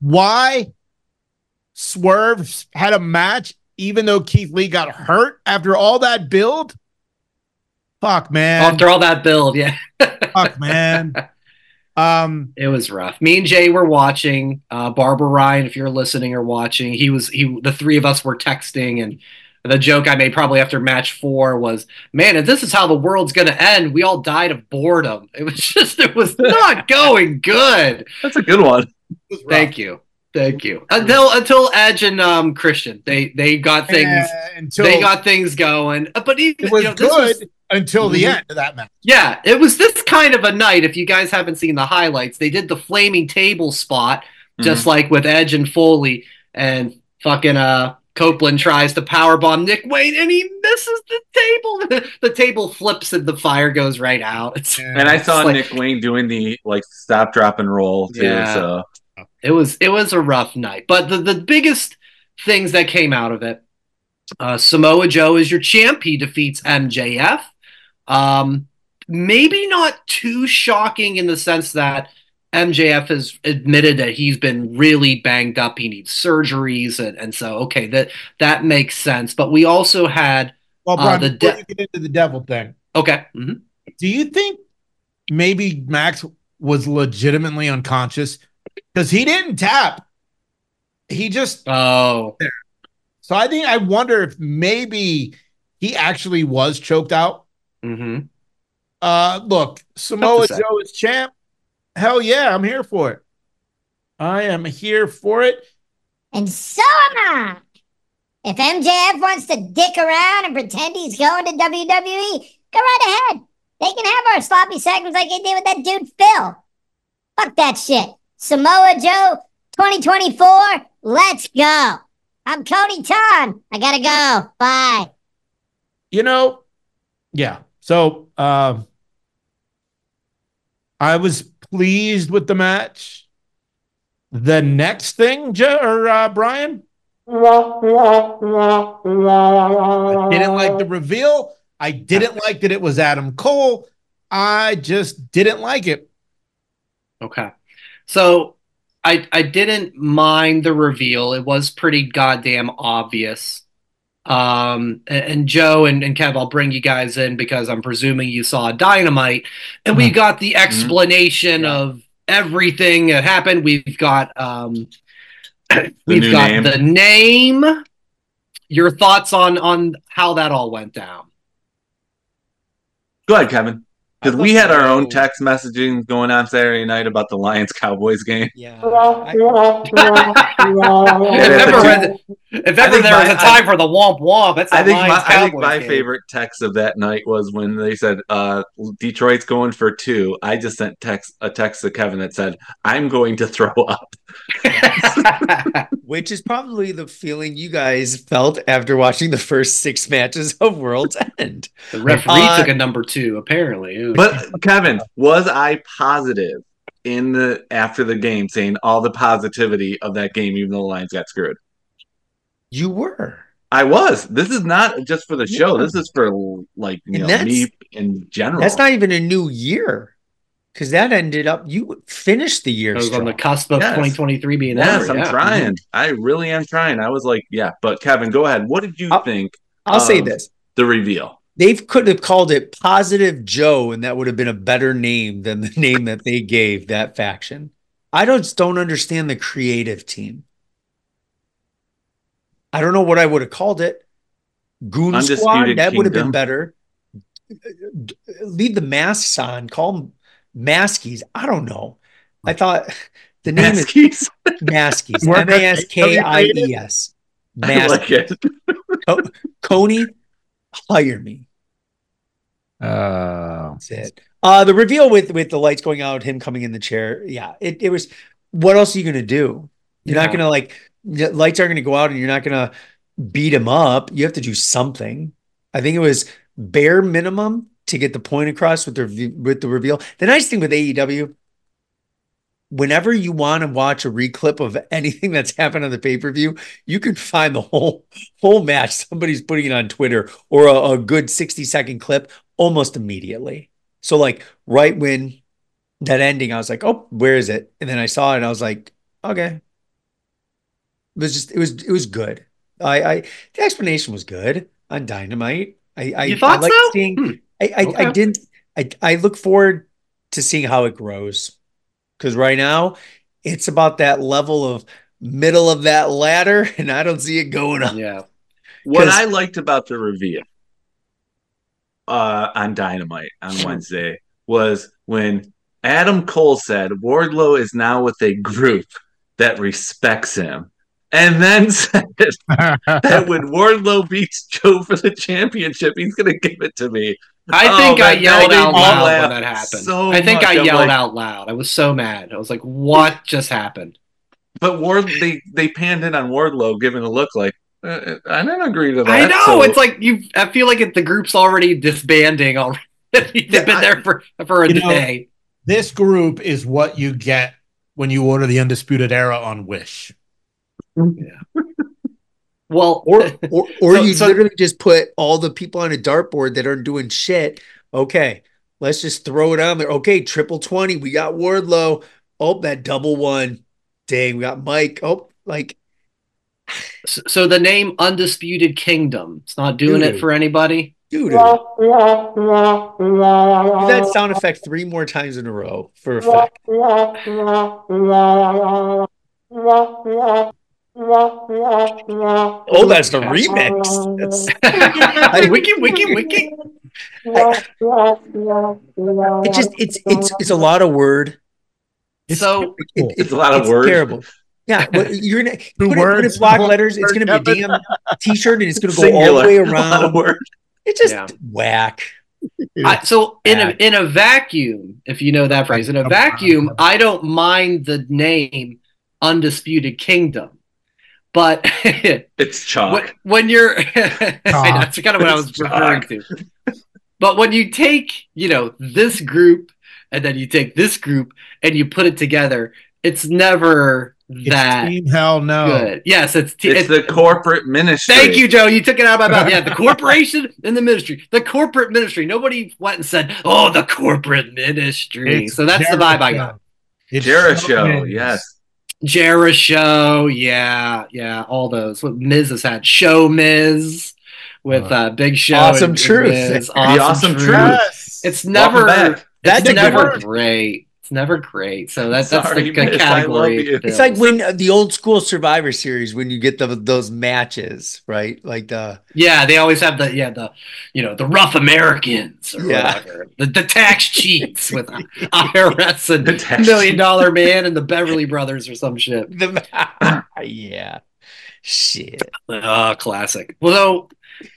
why Swerve had a match even though Keith Lee got hurt after all that build? Fuck, man. after all that build, yeah. Fuck, man. Um, It was rough. Me and Jay were watching. Uh, Barbara Ryan, if you're listening or watching, he was he. The three of us were texting, and the joke I made probably after match four was, "Man, if this is how the world's gonna end, we all died of boredom." It was just, it was not [laughs] going good. That's a good one. Thank you, thank you. Until until Edge and um, Christian, they they got things. Uh, until They got things going, Uh, but even it was you know, this good was- until the Mhm. end of that match. Yeah, it was this kind of a night. If you guys haven't seen the highlights, they did the flaming table spot, just like with Edge and Foley, and fucking uh Copeland tries to powerbomb Nick Wayne, and he misses the table. [laughs] the table flips and the fire goes right out. It's, And I saw It's like- Nick Wayne doing the like stop, drop, and roll too. Yeah. So it was it was a rough night. But the the biggest things that came out of it, uh, Samoa Joe is your champ. He defeats MJF. Um, maybe not too shocking in the sense that MJF has admitted that he's been really banged up. He needs surgeries, and, and so okay, that that makes sense. But we also had Well, Uh, the before de- you get into the devil thing, okay, mhm. do you think maybe Max was legitimately unconscious because he didn't tap? He just oh so I think I wonder if maybe he actually was choked out. hmm Uh, look, Samoa. Joe is champ. Hell yeah, I'm here for it. I am here for it. And so am I. If MJF wants to dick around and pretend he's going to WWE, go right ahead. They can have our sloppy seconds like they did with that dude Phil. Fuck that shit. Samoa Joe 2024, let's go. I'm Cody Ton. I gotta go. Bye. You know, yeah. So um I was pleased with the match. The next thing, Joe or uh, Brian, I didn't like the reveal. I didn't like that it was Adam Cole. I just didn't like it. Okay. So I I didn't mind the reveal. It was pretty goddamn obvious. Um and, and Joe and, and Kev, I'll bring you guys in because I'm presuming you saw Dynamite. And we got the explanation of everything that happened. We've got um [coughs] we've got name. the name. Your thoughts on on how that all went down. go ahead, Kevin. Because we had our own text messaging going on Saturday night about the Lions Cowboys game. Yeah. [laughs] I- if Yeah, ever, but there- if ever think there was a time for the womp womp, that's I the think my, Lions I think my game. favorite text of that night was when they said uh, Detroit's going for two. I just sent text a text to Kevin that said, "I'm going to throw up." [laughs] which is probably the feeling you guys felt after watching the first six matches of World's End. The referee Uh, took a number two, apparently. But Kevin, was I positive in the after the game saying all the positivity of that game, even though the Lions got screwed? You were. I was. This is not just for the show. This is for like you And know me in general. That's not even a new year. Because that ended up you finished the year I was on the cusp of Yes. 2023 being Yes, over. I'm yeah. trying. I really am trying. I was like, yeah, but Kevin, go ahead. What did you I'll- think I'll say this. the reveal? They could have called it Positive Joe, and that would have been a better name than the [laughs] name that they gave that faction. I don't, just don't understand the creative team. I don't know what I would have called it. Goon Undisputed Squad, that would have been better. Leave the masks on, call them Maskies. I don't know. I thought [laughs] the name is Maskies? Maskies. Work M A S K I creative. E S. I Maskies. like it. Coney, hire me. Uh, That's it. Uh, the reveal with with the lights going out, him coming in the chair. Yeah, it, it was. What else are you gonna do? You're not gonna like lights aren't gonna go out, and you're not gonna beat him up. You have to do something. I think it was bare minimum to get the point across with the with the reveal. The nice thing with AEW, whenever you want to watch a reclip of anything that's happened on the pay per view, you can find the whole whole match. Somebody's putting it on Twitter or a, a good sixty second clip almost immediately. So like right when that ending, I was like, oh, where is it? And then I saw it and I was like, okay. It was just it was it was good. I I the explanation was good on Dynamite. I I, You thought I so? seeing Hmm. I I, I didn't I I look forward to seeing how it grows. Cause right now it's about that level of middle of that ladder, [laughs] and I don't see it going up. Yeah. What I liked about the reveal uh, on Dynamite on Wednesday was when Adam Cole said Wardlow is now with a group that respects him, and then [laughs] said [laughs] that when Wardlow beats Joe for the championship, he's going to give it to me. I Oh, think I that- yelled that out loud when that happened. so I think much. I yelled like- out loud. I was so mad. I was like, "What [laughs] just happened?" But Ward, they they panned in on Wardlow, giving a look like uh, I didn't agree to that. I know. so- It's like you. I feel like it, the group's already disbanding already. [laughs] They've Yeah, been there for for a You know- day. This group is what you get when you order the Undisputed Era on Wish. [laughs] Well, Or [laughs] or, or So- you so- literally just put all the people on a dartboard that aren't doing shit. Okay, let's just throw it on there. Okay, triple twenty. We got Wardlow. Oh, that double one. Dang, we got Mike. Oh, like so, so the name Undisputed Kingdom. It's not doing it for anybody. dude. Do that sound effect three more times in a row for effect. [laughs] Oh, that's the remix. That's [laughs] wiki, wiki, wiki. it. Just it's it's it's a lot of word. So It- it- It's a lot of it's words. Terrible. Yeah, [laughs] but you're gonna Two put it, put it block one letters. It's gonna be a damn t-shirt, and it's gonna go all the way [laughs] A lot of around. It's just Yeah. whack. I, so in a in a vacuum, if you know that phrase, in a vacuum, I don't mind the name Undisputed Kingdom, but It's chalk. when, when you're, [laughs] I know, that's kind of what I was It's referring to. But when you take, you know, this group and then you take this group and you put it together, it's never It's that Team Hell No. good. Yes, it's, t- It's the corporate ministry. Thank you, Joe. You took it out of my mouth. Yeah, the corporation and the ministry. The corporate ministry. Nobody went and said, "Oh, the corporate ministry." It's so that's the vibe I got. It's Jericho, Miz. yes. Jericho, yeah, yeah, all those. What Miz has had, Show Miz with uh, Big Show, Awesome and- and Truth. Miz. The Awesome Truth. Yes. It's never. That's it's a good never great. It's never great. So [laughs] that's that's Sorry, the Miz, I category. love you. it It's like when uh, the old school Survivor Series when you get the those matches, right? Like the Yeah, they always have the yeah the you know the rough Americans or Yeah. whatever the, the tax [laughs] cheats with IRS The and tax Million Dollar Man [laughs] and the Beverly Brothers or some shit. the yeah, shit. Oh, classic. Well, though,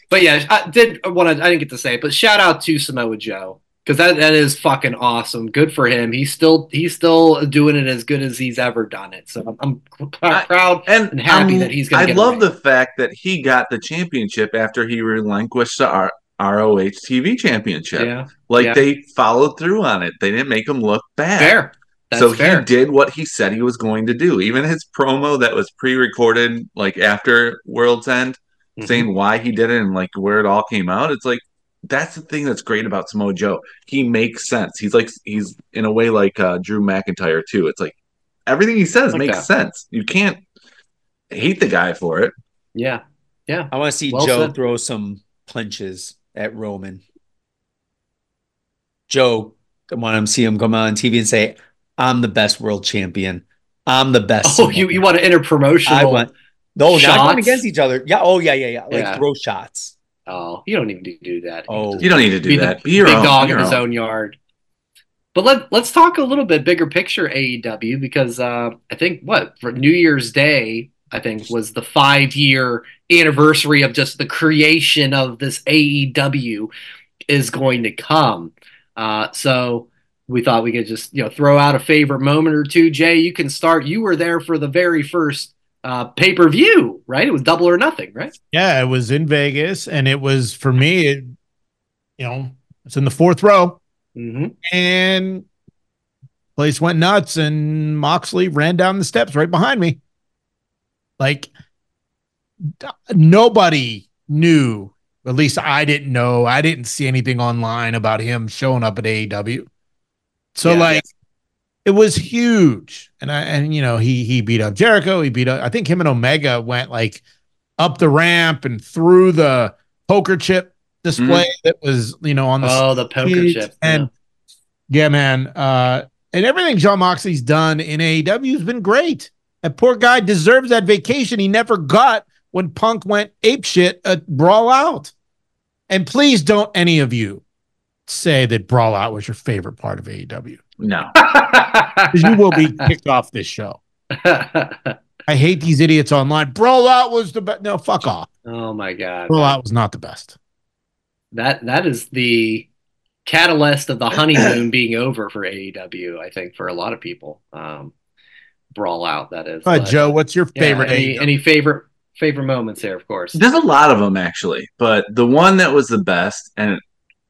but yeah, I did want to. I didn't get to say it, but shout out to Samoa Joe because that that is fucking awesome. Good for him. He's still he's still doing it as good as he's ever done it. So I'm, I'm pr- I- proud. And, And happy I'm- that he's I love ring. the fact that he got the championship after he relinquished the R- ROH TV championship. Yeah, Like yeah. they followed through on it. They didn't make him look bad. fair. That's so fair. he did what he said he was going to do. Even his promo that was pre-recorded, like after World's End, Mhm. saying why he did it and like where it all came out. It's like that's the thing that's great about Samoa Joe. He makes sense. He's like he's in a way like uh, Drew McIntyre too. It's like everything he says Like makes that. sense. You can't hate the guy for it. Yeah, yeah. I want to see Well Joe said. throw some punches at Roman. Joe, I want to see him come on TV and say, "I'm the best world champion. I'm the best." Oh, you you want to enter promotional? I want. No, not shots? going against each other. Yeah. Oh, yeah, yeah, yeah. Like Yeah. throw shots. Oh, you don't even do, do that. Oh. You don't need to do be the that. Be your big own. dog be in your his own. own yard. But let let's talk a little bit bigger picture AEW because uh, I think what for New Year's Day I think was the five year anniversary of just the creation of this AEW is going to come. Uh, so we thought we could just you know throw out a favorite moment or two. Jay, you can start. You were there for the very first uh, pay per view, right? It was double or nothing, right? Yeah, it was in Vegas, and it was for me. It, you know, it's in the fourth row, Mm-hmm. and place went nuts, and Moxley ran down the steps right behind me. Like d- nobody knew. At least I didn't know. I didn't see anything online about him showing up at AEW. So Yeah. like it was huge. And I and you know, he he beat up Jericho, he beat up I think him and Omega went like up the ramp and through the poker chip display that was, you know, on the Oh, the poker chip. And yeah, man. Uh and everything Jon Moxley's done in AEW has been great. That poor guy deserves that vacation he never got when Punk went ape shit at Brawl Out. And please don't any of you say that Brawl Out was your favorite part of AEW. No. [laughs] Because you will be kicked off this show. [laughs] I hate these idiots online. Brawl Out was the best. No, fuck off. oh my god. Brawl Out was not the best. That that is the catalyst of the [coughs] honeymoon being over for AEW. I think for a lot of people, um, brawl out that is. All right, But, Joe, what's your yeah, favorite? any, AEW? any favorite favorite moments there? Of course. There's a lot of them actually, but the one that was the best, and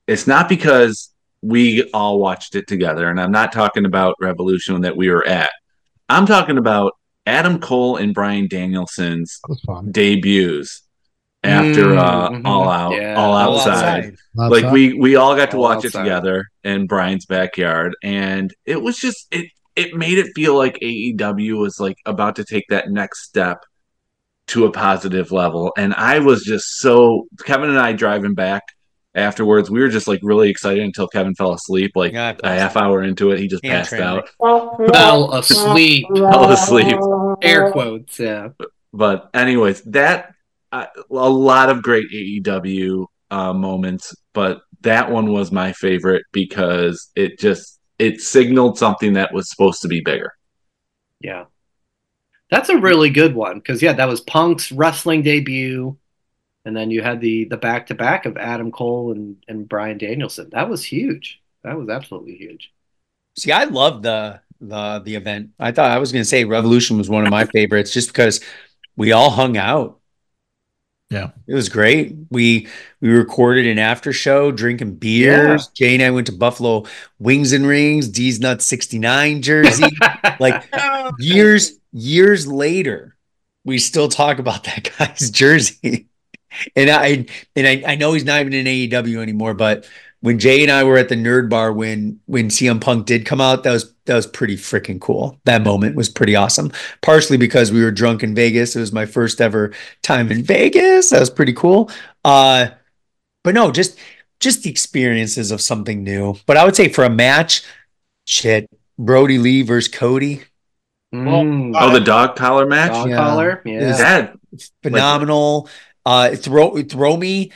it's not because we all watched it together, and I'm not talking about Revolution that we were at. I'm talking about Adam Cole and Bryan Danielson's That was fun. debuts after Mm, uh, mhm. All Out, Yeah. All All Outside. outside. Like we we all got to All watch outside. it together in Brian's backyard, and it was just it it made it feel like AEW was like about to take that next step to a positive level, and I was just so Kevin and I driving back afterwards, we were just like really excited until Kevin fell asleep. Like Yeah, I a fell half hour into it, he just Hand passed train out, Fell asleep. [laughs] fell asleep. Air quotes. Yeah. But anyways, that uh, a lot of great AEW uh, moments, but that one was my favorite because it just it signaled something that was supposed to be bigger. Yeah. That's a really good one because yeah, that was Punk's wrestling debut, and then you had the the back to back of Adam Cole and and Bryan Danielson. That was huge. That was absolutely huge. See, I love the the the event. I thought I was going to say Revolution was one of my [laughs] favorites, just because we all hung out. Yeah. it was great. We we recorded an after show, drinking beers. Jay and I went to Buffalo Wings and Rings, D's Nuts sixty nine jersey. [laughs] like years years later, we still talk about that guy's [laughs] jersey. And I and I, I know he's not even in AEW anymore, but when Jay and I were at the nerd bar when when CM Punk did come out, that was that was pretty freaking cool. That moment was pretty awesome. Partially because we were drunk in Vegas. It was my first ever time in Vegas. That was pretty cool. Uh but no, just just the experiences of something new. But I would say for a match, shit, Brodie Lee versus Cody. Mm, Oh, the dog collar match. dog yeah. collar. Is Yeah. That phenomenal. Uh, throw throw me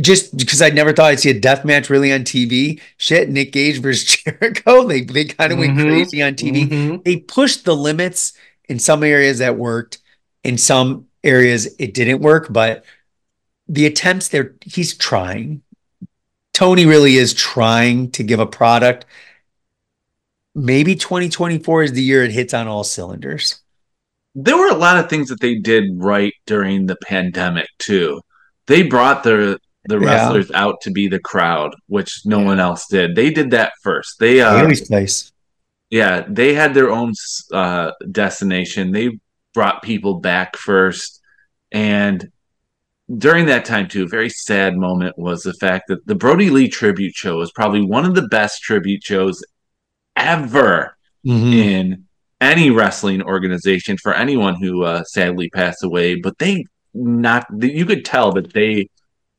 just because I never thought I'd see a death match really on TV. Shit, Nick Gage versus [laughs] Jericho. They they kind of went Mhm. crazy on TV. Mhm. They pushed the limits in some areas that worked. In some areas it didn't work, but the attempts there, he's trying. Tony really is trying to give a product. Maybe 2024 is the year it hits on all cylinders. There were a lot of things that they did right during the pandemic too. They brought the the Yeah. wrestlers out to be the crowd, which no one else did. They did that first. They uh place. yeah, they had their own uh destination. They brought people back first and during that time too, a very sad moment was the fact that the Brodie Lee tribute show was probably one of the best tribute shows ever Mhm. in any wrestling organization for anyone who uh, sadly passed away. But they not you could tell that they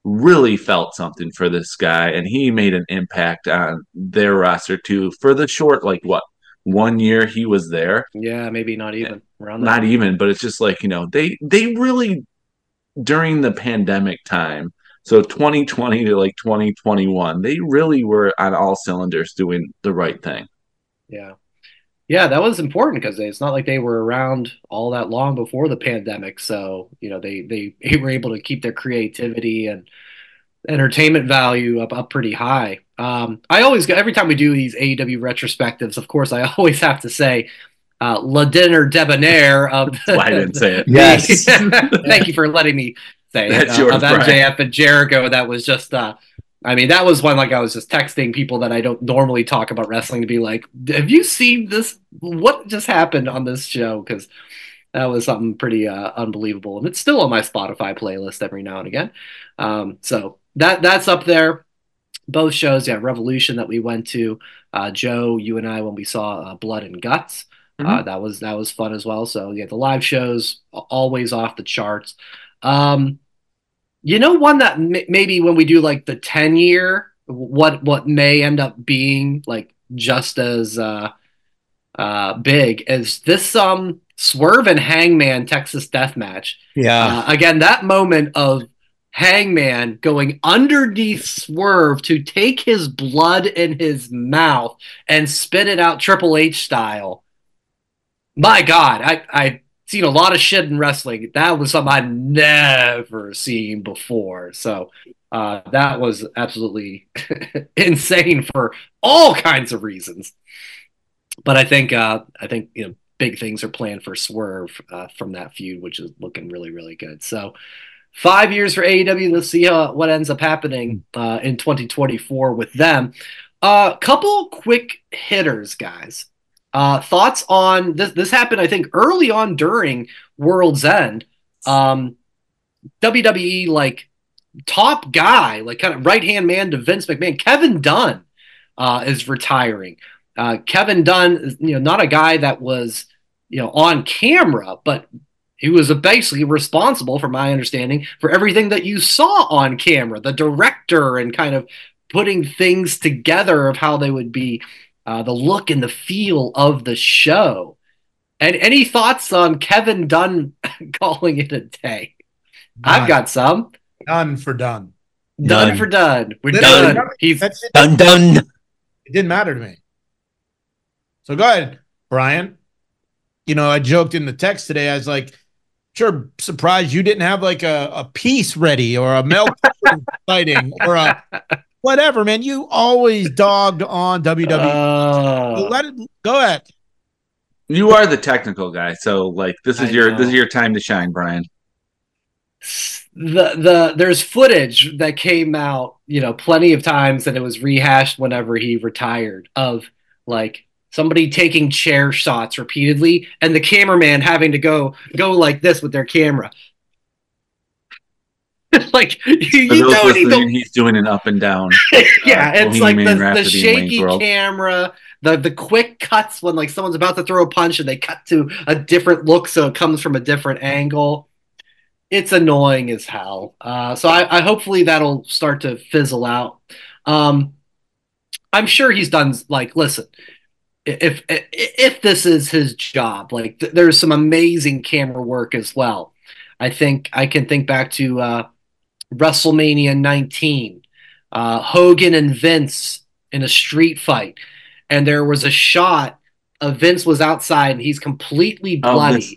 really felt something for this guy, and he made an impact on their roster too. For the short, like what one year he was there, Yeah, maybe not even around not even, but it's just like you know they they really during the pandemic time. So 2020 to like 2021, they really were on all cylinders doing the right thing. Yeah. Yeah, that was important because it's not like they were around all that long before the pandemic. So, you know, they, they, [laughs] they were able to keep their creativity and entertainment value up, up pretty high. Um, I always go, every time we do these AEW retrospectives, of course, I [laughs] always have to say, uh, Le Dinner Debonair of [laughs] That's why I didn't say it. Yes. Thank you for letting me say it. That's uh, yours, of Brian. MJF and Jericho. That was just, uh, I mean, that was one like I was just texting people that I don't normally talk about wrestling to be like, have you seen this? What just happened on this show? Because that was something pretty uh, unbelievable, and it's still on my Spotify playlist every now and again. Um, so that that's up there. Both shows, yeah, Revolution that we went to, uh, Joe, you and I when we saw uh, Blood and Guts. Uh, that was that was fun as well. So yeah, the live shows always off the charts. Um, you know, one that m- maybe when we do like the ten year, what what may end up being like just as uh, uh, big is this um Swerve and Hangman Texas Death Match. Yeah. Uh, again, that moment of Hangman going underneath Swerve to take his blood in his mouth and spit it out Triple H style. My God, I, I've seen a lot of shit in wrestling. That was something I'd never seen before. So Uh, that was absolutely [laughs] insane for all kinds of reasons. But I think uh, I think you know big things are planned for Swerve uh, from that feud, which is looking really really good. So five years for AEW. Let's see how, what ends up happening uh, in 2024 with them. A uh, couple quick hitters, guys. Uh, thoughts on this? This happened, I think, early on during World's End. Um, WWE like top guy, like kind of right hand man to Vince McMahon, Kevin Dunn uh, is retiring. Uh, Kevin Dunn you know not a guy that was you know on camera, but he was basically responsible, from my understanding, for everything that you saw on camera, the director and kind of putting things together of how they would be, uh, the look and the feel of the show. And any thoughts on Kevin Dunn [laughs] calling it a day? I've got some. Done for done. Done, Done. for done. We're Done. done. He's That's it. Dun dun. It didn't matter to me. So go ahead, Brian. You know, I joked in the text today. I was like, sure, surprised you didn't have like a, a piece ready or a Mel Gibson [laughs] sighting or a whatever, man. You always dogged on WWE. Uh, let it go ahead. You are the technical guy, so like this is I your know. this is your time to shine, Brian. the the there's footage that came out, you know, plenty of times and it was rehashed whenever he retired of like somebody taking chair shots repeatedly and the cameraman having to go go like this with their camera. [laughs] like you, you don't, you [laughs] he's doing an up and down. yeah, uh, it's like the, the shaky camera, the the quick cuts when like someone's about to throw a punch and they cut to a different look, so it comes from a different angle. It's annoying as hell. Uh, so I, I hopefully that'll start to fizzle out. Um, I'm sure he's done like listen. If if, if this is his job, like th- there's some amazing camera work as well. I think I can think back to uh, WrestleMania 19, uh, Hogan and Vince in a street fight, and there was a shot of Vince was outside and he's completely Oh, bloody, this-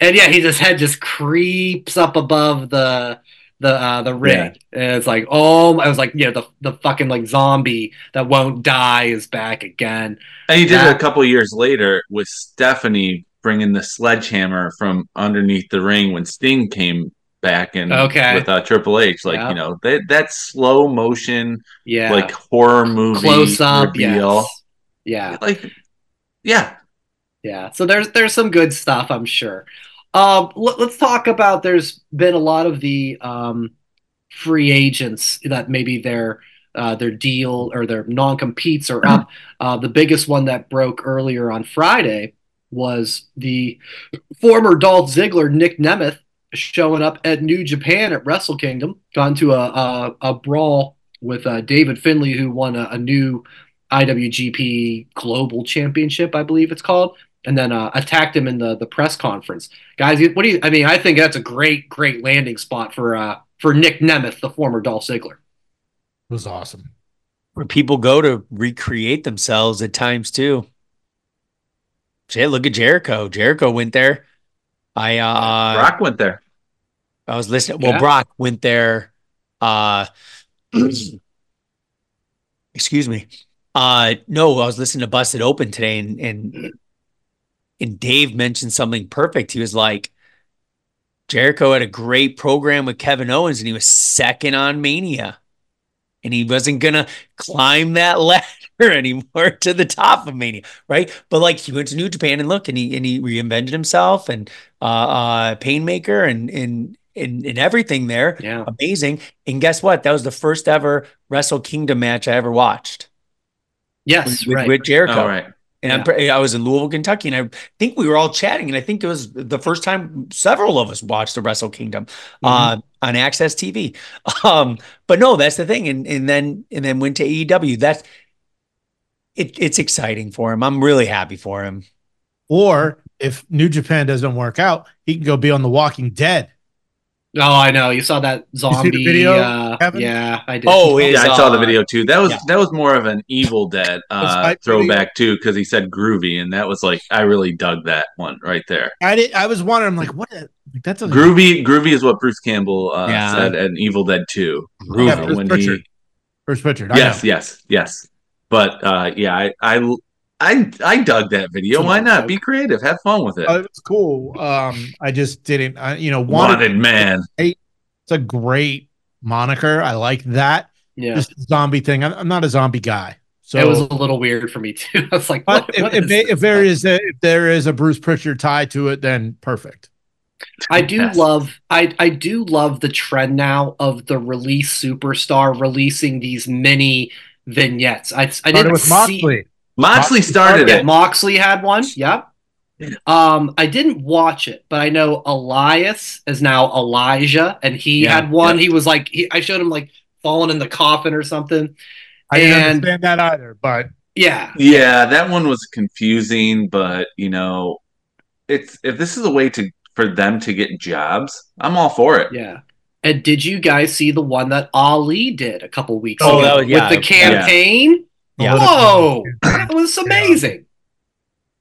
and yeah, he his head just creeps up above the the uh, the ring, Yeah. and it's like oh, I was like yeah, the the fucking like zombie that won't die is back again. And he did it a couple years later with Stephanie bringing the sledgehammer from underneath the ring when Sting came back and Okay. with uh, Triple H. Like Yeah. you know that that slow motion, Yeah, like horror movie close up, reveal. yes, yeah. Like yeah, Yeah, so there's there's some good stuff, I'm sure. Um, let, us talk about. There's been a lot of the um, free agents that maybe their uh, their deal or their non competes are up. Uh, the biggest one that broke earlier on Friday was the former Dolph Ziggler, Nick Nemeth, showing up at New Japan at Wrestle Kingdom. Gone to a a, a brawl with uh, David Finlay, who won a, a new IWGP Global Championship, I believe it's called, and then uh, attacked him in the the press conference. Guys, what do you? I mean, I think that's a great great landing spot for uh for Nick Nemeth, the former Dolph Ziggler. It was awesome. Where people go to recreate themselves at times too. Shit, look at Jericho. Jericho went there. I uh Brock went there. I was listening. Well, Yeah. Brock went there. Uh, [clears throat] excuse me. Uh, no, I was listening to Busted Open today, and and and Dave mentioned something perfect. He was like, Jericho had a great program with Kevin Owens, and he was second on Mania, and he wasn't gonna climb that [laughs] ladder anymore to the top of Mania, right? But like he went to New Japan and look, and he and he reinvented himself, and uh, uh, Painmaker, and and and and everything there Yeah, amazing. And guess what? That was the first ever Wrestle Kingdom match I ever watched yes, with, right. with Jericho. All right. And I'm, I was in Louisville, Kentucky, and I think we were all chatting, and I think it was the first time several of us watched the Wrestle Kingdom uh, on AXS TV. [laughs] Um, but no, that's the thing, and and then and then went to AEW. That's it. It's exciting for him. I'm really happy for him. Or if New Japan doesn't work out, he can go be on The Walking Dead. Oh, I know. You saw that the zombie video, uh, Yeah, I did. Oh, is, Yeah, I saw the uh, video too. That was yeah. that was more of an Evil Dead uh, Spike throwback too, because he said groovy, and that was like I really dug that one right there. I did. I was wondering, I'm like, what? Like, that doesn't Groovy, groovy is what Bruce Campbell uh, Yeah. said in Evil Dead Two. Groovy. Yeah, Bruce when Pritchard. he, Bruce Pritchard. I yes, know. yes, yes. But uh, yeah, I, I, I, I dug that video. Why not? Be creative. Have fun with it. Oh, it was cool. Um, I just didn't. I, you know, wanted, Wanted man. it's a great moniker. I like that. Yeah. Just zombie thing. I'm, I'm not a zombie guy, so it was a little weird for me too. [laughs] I was like, But what, if, what if, is they- if there is a if there is a Bruce Pritchard tie to it, then perfect. I do Yes. love I I do love the trend now of the release superstar releasing these mini vignettes. I I Started didn't with see Moxley. Moxley started Yeah, it. Moxley had one. Yep. Um, I didn't watch it, but I know Elias is now Elijah, and he Yeah, had one. yeah. He was like, he, I showed him like falling in the coffin or something. I didn't understand that either, but Yeah, Yeah, that one was confusing, but you know, it's if this is a way to for them to get jobs, I'm all for it. yeah. And did you guys see the one that Ali did a couple weeks Oh, ago that was- yeah. with the campaign? Yeah. Whoa, that was amazing.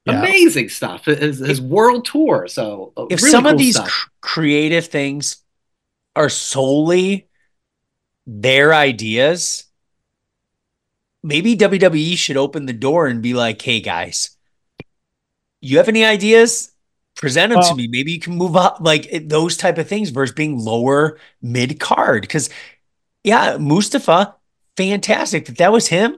Yeah. Amazing stuff. His, his world tour. So uh, if really some cool of these cr- creative things are solely their ideas, maybe WWE should open the door and be like, "Hey guys, you have any ideas? Present them Well- to me. Maybe you can move up like it- those type of things versus being lower mid card." Because yeah, Mustafa, fantastic. If that was him,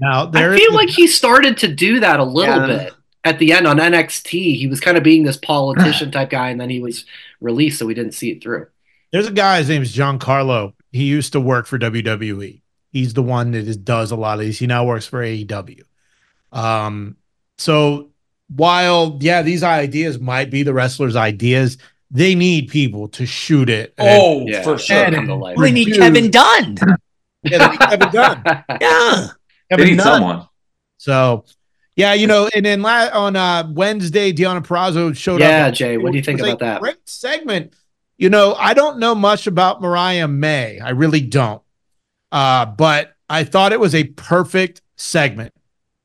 now there I feel like he started to do that a little Yeah. bit at the end on NXT. He was kind of being this politician type guy, and then he was released, so we didn't see it through. there's a guy. His name is John Carlo. He used to work for WWE. He's the one that is, does a lot of these. He now works for AEW. Um, so while yeah, these ideas might be the wrestlers' ideas, they need people to shoot it. and- oh, Yeah, for sure. sure. Come to life. We need Kevin Dunn. [laughs] yeah, they need Kevin Dunn. [laughs] Yeah. They Kevin need Dunn. someone. So, yeah, you know, and then la- on uh, Wednesday, Deonna Purrazzo showed up. yeah, Jay, what do you think about that? Great segment. You know, I don't know much about Mariah May. I really don't. Uh, but I thought it was a perfect segment.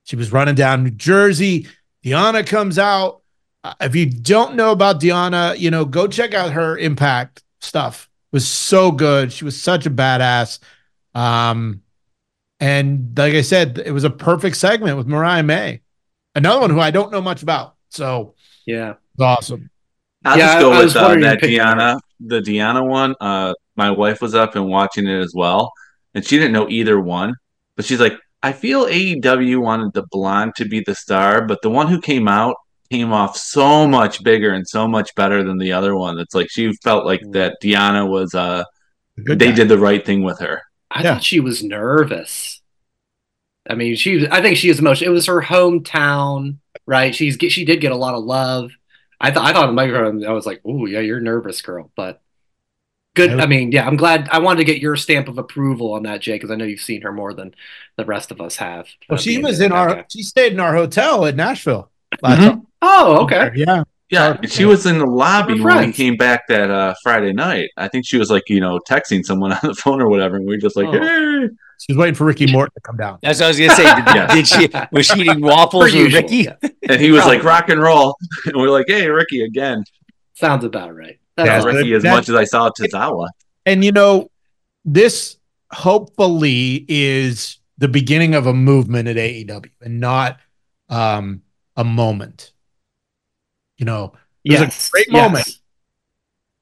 She was running down New Jersey. Deonna comes out. Uh, if you don't know about Deonna, you know, go check out her impact stuff. It was so good. She was such a badass. Um, and like I said, it was a perfect segment with Mariah May, another one who I don't know much about. So Yeah. it was awesome. I'll Yeah, just go I was with uh, that opinion on Deonna, the Deonna one. Uh, my wife was up and watching it as well, and she didn't know either one. But she's like, I feel AEW wanted the blonde to be the star, but the one who came out came off so much bigger and so much better than the other one. It's like she felt like that Deonna was. Uh, Good they guy. did the right thing with her. I Yeah. thought she was nervous. I mean, she. I think she is emotional. It was her hometown, right? She's she did get a lot of love. I thought I thought the microphone. I was like, "Oh yeah, you're nervous, girl." But good. Yeah. I mean, yeah, I'm glad. I wanted to get your stamp of approval on that, Jay, because I know you've seen her more than the rest of us have. Well, uh, she was in our. guy. She stayed in our hotel in Nashville. last Mhm. Oh, okay. Yeah. Yeah, Okay. she was in the lobby when we came back that uh, Friday night. I think she was like, you know, texting someone [laughs] on the phone or whatever, and we were just like, Oh. hey. She was waiting for Ricky Morton to come down. That's what I was gonna say. [laughs] Did, Yes. did she was she eating waffles with Ricky? yeah. [laughs] and he was like, rock and roll, and we're like, hey, Ricky again. Sounds about right. That's Yeah. Ricky as that- much as I saw Tozawa. And you know, this hopefully is the beginning of a movement at AEW and not um, a moment. You know, It was a Yes, great yes. moment.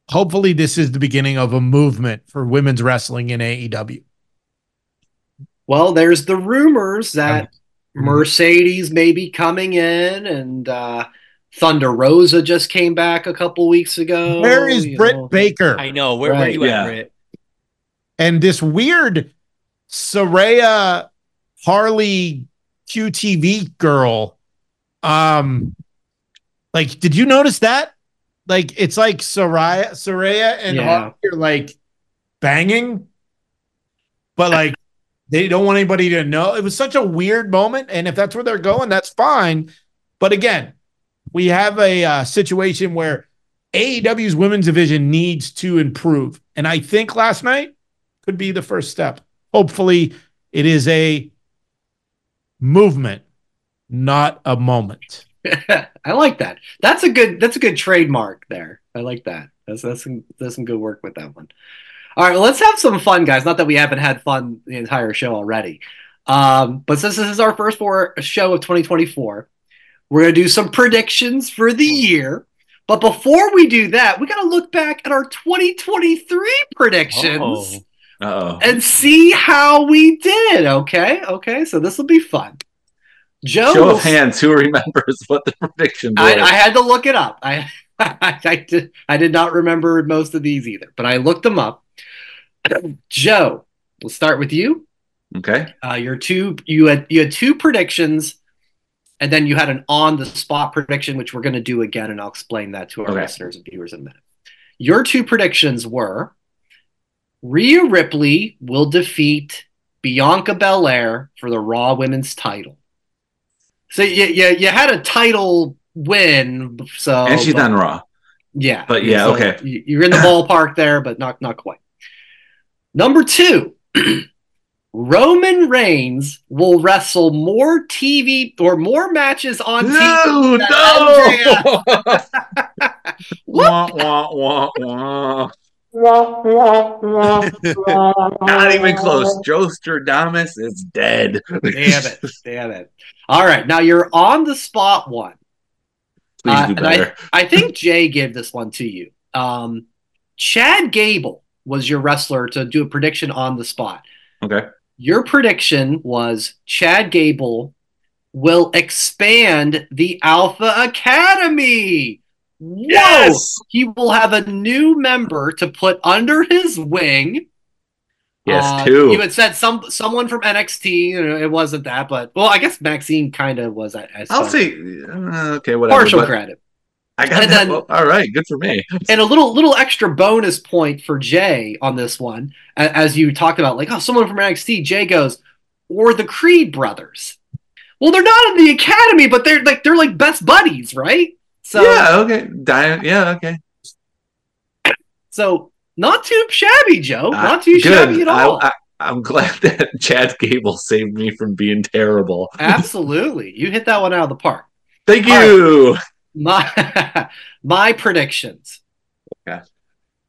hopefully this is the beginning of a movement for women's wrestling in AEW. Well, there's the rumors that Mhm. Mercedes may be coming in, and uh, Thunder Rosa just came back a couple weeks ago. Where is you Britt know. Baker? I know. Where, where Right. you at, Britt? and this weird Saraya Harley QTV girl. Um, like, did you notice that? Like, it's like Saraya, Saraya, and Yeah. Harley are like banging, but like they don't want anybody to know. It was such a weird moment, and if that's where they're going, that's fine. But again, we have a uh, situation where AEW's women's division needs to improve, and I think last night could be the first step. Hopefully, it is a movement, not a moment. [laughs] I like that. That's a good. That's a good trademark there. I like that. That's that's some that's some good work with that one. All right, well, let's have some fun, guys. Not that we haven't had fun the entire show already, um, but since this is our first for show of 2024, we're gonna do some predictions for the year. But before we do that, we gotta look back at our 2023 predictions Oh. Uh-oh. and see how we did. Okay, okay. So this will be fun. Joe, Show of hands, who remembers what the prediction was? I, I had to look it up. I, [laughs] I, I did, I did not remember most of these either, but I looked them up. [clears throat] Joe, we'll start with you. okay. Uh, your two, you had you had two predictions, and then you had an on the spot prediction, which we're going to do again, and I'll explain that to our Okay. listeners and viewers in a minute. Your two predictions were Rhea Ripley will defeat Bianca Belair for the Raw Women's title. So you, you, you had a title win, so and she's but- on Raw. yeah, But yeah, So okay. you- You're in the [clears throat] ballpark there, but not not quite. Number two, [clears throat] Roman Reigns will wrestle more TV or more matches on No, TV. than no! MJF. [laughs] wah, wah, wah, wah. [laughs] Not even close. Joe Stradamus is dead. Damn it! Damn it! All right, now you're on the spot one. Please Uh, do and I- I think Jay gave this one to you. Um, Chad Gable was your wrestler to do a prediction on the spot. Okay. Your prediction was Chad Gable will expand the Alpha Academy. Whoa! Yes! He will have a new member to put under his wing. Yes, Uh, two. You had said some someone from NXT. You know, it wasn't that, but well, I guess Maxxine kind of was. I, I I'll suppose. say, uh, okay, whatever. partial but credit. I got And that. then- well, all right, good for me. [laughs] And a little little extra bonus point for Jay on this one, as you talked about, like, oh, someone from NXT. Jay goes, or the Creed brothers. Well, they're not in the academy, but they're like they're like best buddies, right? So yeah, okay. Di- yeah, okay. so not too shabby, Joe. Uh, Not too good. shabby at all. I, I, I'm glad [laughs] that Chad Gable saved me from being terrible. Absolutely, you hit that one out of the park. Thank All you. My [laughs] my predictions. Okay.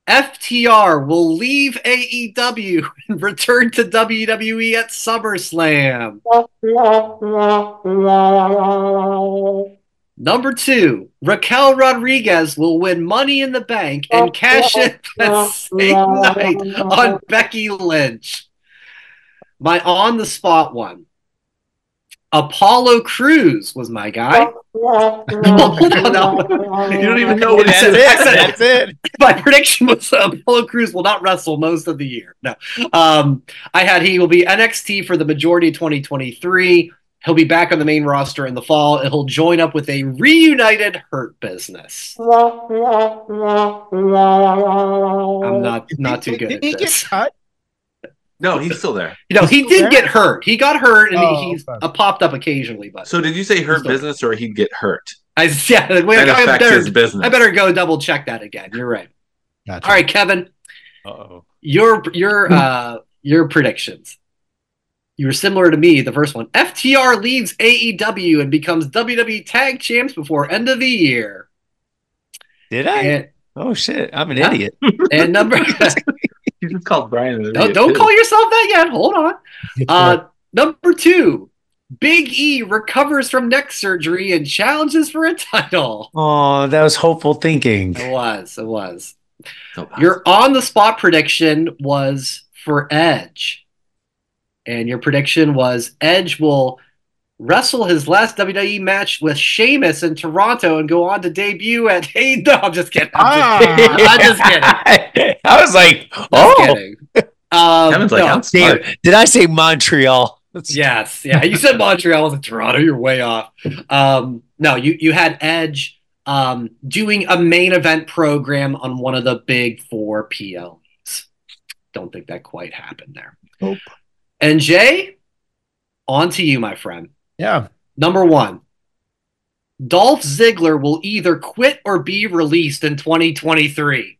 FTR will leave AEW and return to WWE at SummerSlam. [laughs] Number two, Raquel Rodriguez will win Money in the Bank and cash in [laughs] the same night on Becky Lynch. My on the spot one. Apollo Crews was my guy. [laughs] Hold on, no. You don't even know what he That's said. it. I said- That's it. my prediction was uh, Apollo Crews will not wrestle most of the year. No, um, I had he will be NXT for the majority of 2023. He'll be back on the main roster in the fall, and he'll join up with a reunited Hurt Business. I'm not not too good Did at he get this. cut? No, he's still there. You know, he did there? get hurt. He got hurt, and Oh, he, he's okay. uh, popped up occasionally. But So did you say hurt Still- business or he'd get hurt? I yeah, like, wait, That I affects better his business. I better go double check that again. You're right. Gotcha. All right, Kevin. Uh-oh. your your uh your predictions. You were similar to me, the first one. FTR leaves AEW and becomes WWE Tag Champs before end of the year. Did I? And, Oh shit! I'm an Yeah. idiot. [laughs] and number [laughs] You just called Brian. an don't, don't too. call yourself that yet. Hold on. [laughs] Uh number two. Big E recovers from neck surgery and challenges for a title. Oh, that was hopeful thinking. It was. It was. So Your on the spot prediction was for Edge. And your prediction was Edge will wrestle his last WWE match with Sheamus in Toronto and go on to debut at [laughs] Hey No, I'm just kidding. I'm just, Ah. I'm just kidding. [laughs] I was like, oh, kidding. Um, Kevin's like, no. I'm smart. damn. Did I say Montreal? Yes, yeah. You said Montreal, I was like Toronto. You're way off. Um, no, you you had Edge um, doing a main event program on one of the big four PLEs. Don't think that quite happened there. Nope. And Jay, on to you, my friend. yeah. Number one, Dolph Ziggler will either quit or be released in 2023.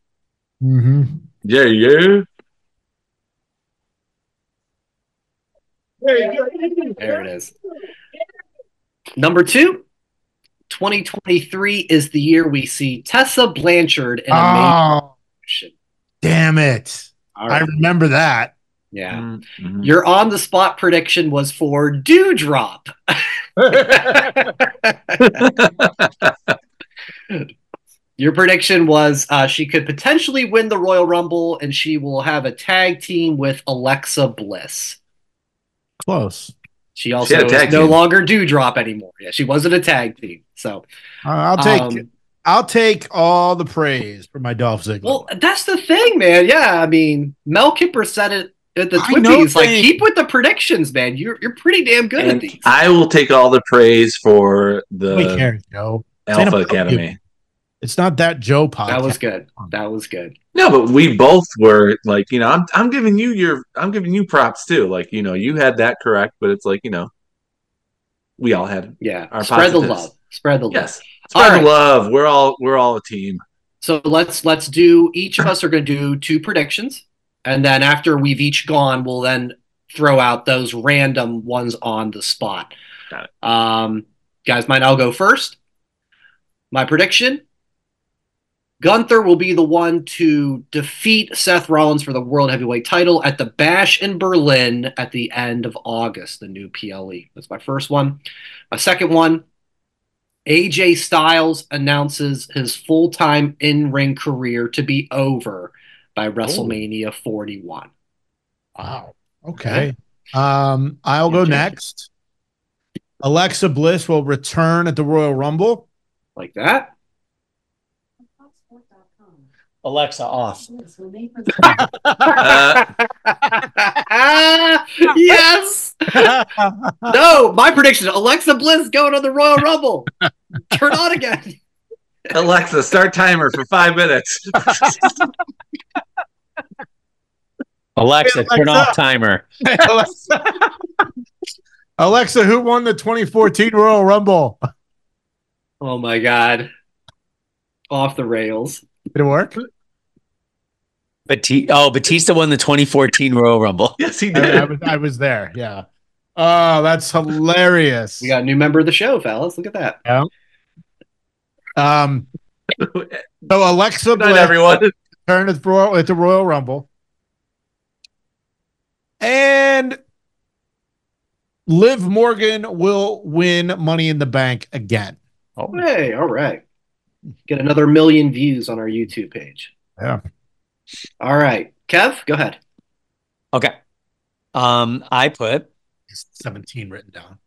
Mm-hmm. Yeah, yeah. There it is. Number two, 2023 is the year we see Tessa Blanchard in a main Oh, position. damn it. All I remember that. Yeah. Mhm. Your on the spot prediction was for Doudrop. [laughs] Your prediction was uh, she could potentially win the Royal Rumble and she will have a tag team with Alexa Bliss. Close. She also had a is no team. longer Doudrop anymore. Yeah, she wasn't a tag team. So Uh, I'll take um, I'll take all the praise for my Dolph Ziggler. Well, that's the thing, man. Yeah, I mean, Mel Kiper said it at the I know Like, things. keep with the predictions, man. You're you're pretty damn good at these. I will take all the praise for Nobody the cares, Joe. Alpha It's about Academy. It's not that Joe podcast. that was good. That was good. No, but we both were like, you know, I'm I'm giving you your I'm giving you props too. Like, you know, you had that correct, but it's like, you know, we all had Yeah. Our Spread the love. Spread the love. yes. All Spread right. the love. We're all we're all a team. So let's let's do. Each of us are going to do two predictions, and then after we've each gone, we'll then throw out those random ones on the spot. Got Um, guys, mine. I'll go first. My prediction: Gunther will be the one to defeat Seth Rollins for the World Heavyweight Title at the Bash in Berlin at the end of August. The new PLE. That's my first one. My second one. AJ Styles announces his full time in ring career to be over by WrestleMania 41. Wow. Okay. Um, I'll go next. Alexa Bliss will return at the Royal Rumble. Like that? Alexa off. Uh, [laughs] yes! [laughs] No, my prediction Alexa Bliss going to the Royal Rumble. Turn on again. Alexa, start timer for five minutes. [laughs] [laughs] Alexa, turn Alexa. off timer. [laughs] Alexa. [laughs] Alexa, who won the 2014 Royal Rumble? Oh my God. Off the rails. Did it work? Batista, oh, Batista won the 2014 Royal Rumble. yes, he I, I did. was, I was there. Yeah. Oh, that's hilarious. We got a new member of the show, fellas. Look at that. Um, so Alexa Good night, Bliss everyone. Returned at the Royal, at the Royal Rumble, and Liv Morgan will win Money in the Bank again. Oh, Hey, all right. Get another million views on our YouTube page. Yeah. All right. Kev, go ahead. okay. Um, I put 17 written down.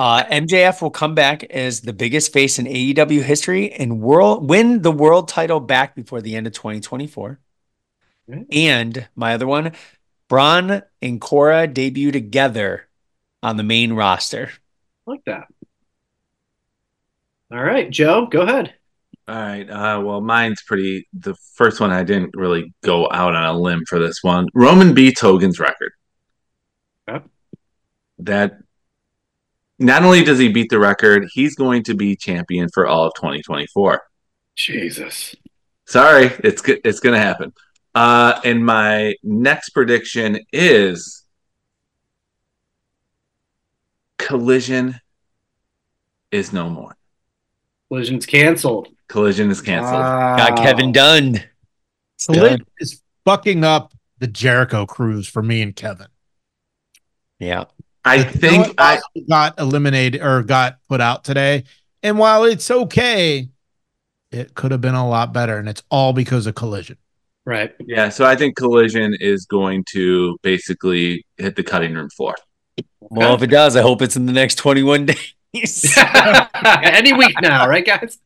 Uh, MJF will come back as the biggest face in AEW history and world win the world title back before the end of 2024. Right. And my other one, Braun and Cora debut together on the main roster. like that. All right, Joe, go ahead. All right. Uh, well, mine's pretty. The first one I didn't really go out on a limb for this one. Roman B. Hogan's record. Okay. That not only does he beat the record, he's going to be champion for all of 2024. Jesus. Sorry, it's it's going to happen. Uh, and my next prediction is Collision is no more. Collision's canceled. Collision is canceled. Got Kevin Dunn. It's So Liv done. is fucking up the Jericho cruise for me and Kevin. Yeah. I think Noah I got eliminated or got put out today. And while it's okay, it could have been a lot better. And it's all because of collision. Right. yeah. So I think Collision is going to basically hit the cutting room floor. Well, if it does, I hope it's in the next 21 days. [laughs] Any week now, right, guys?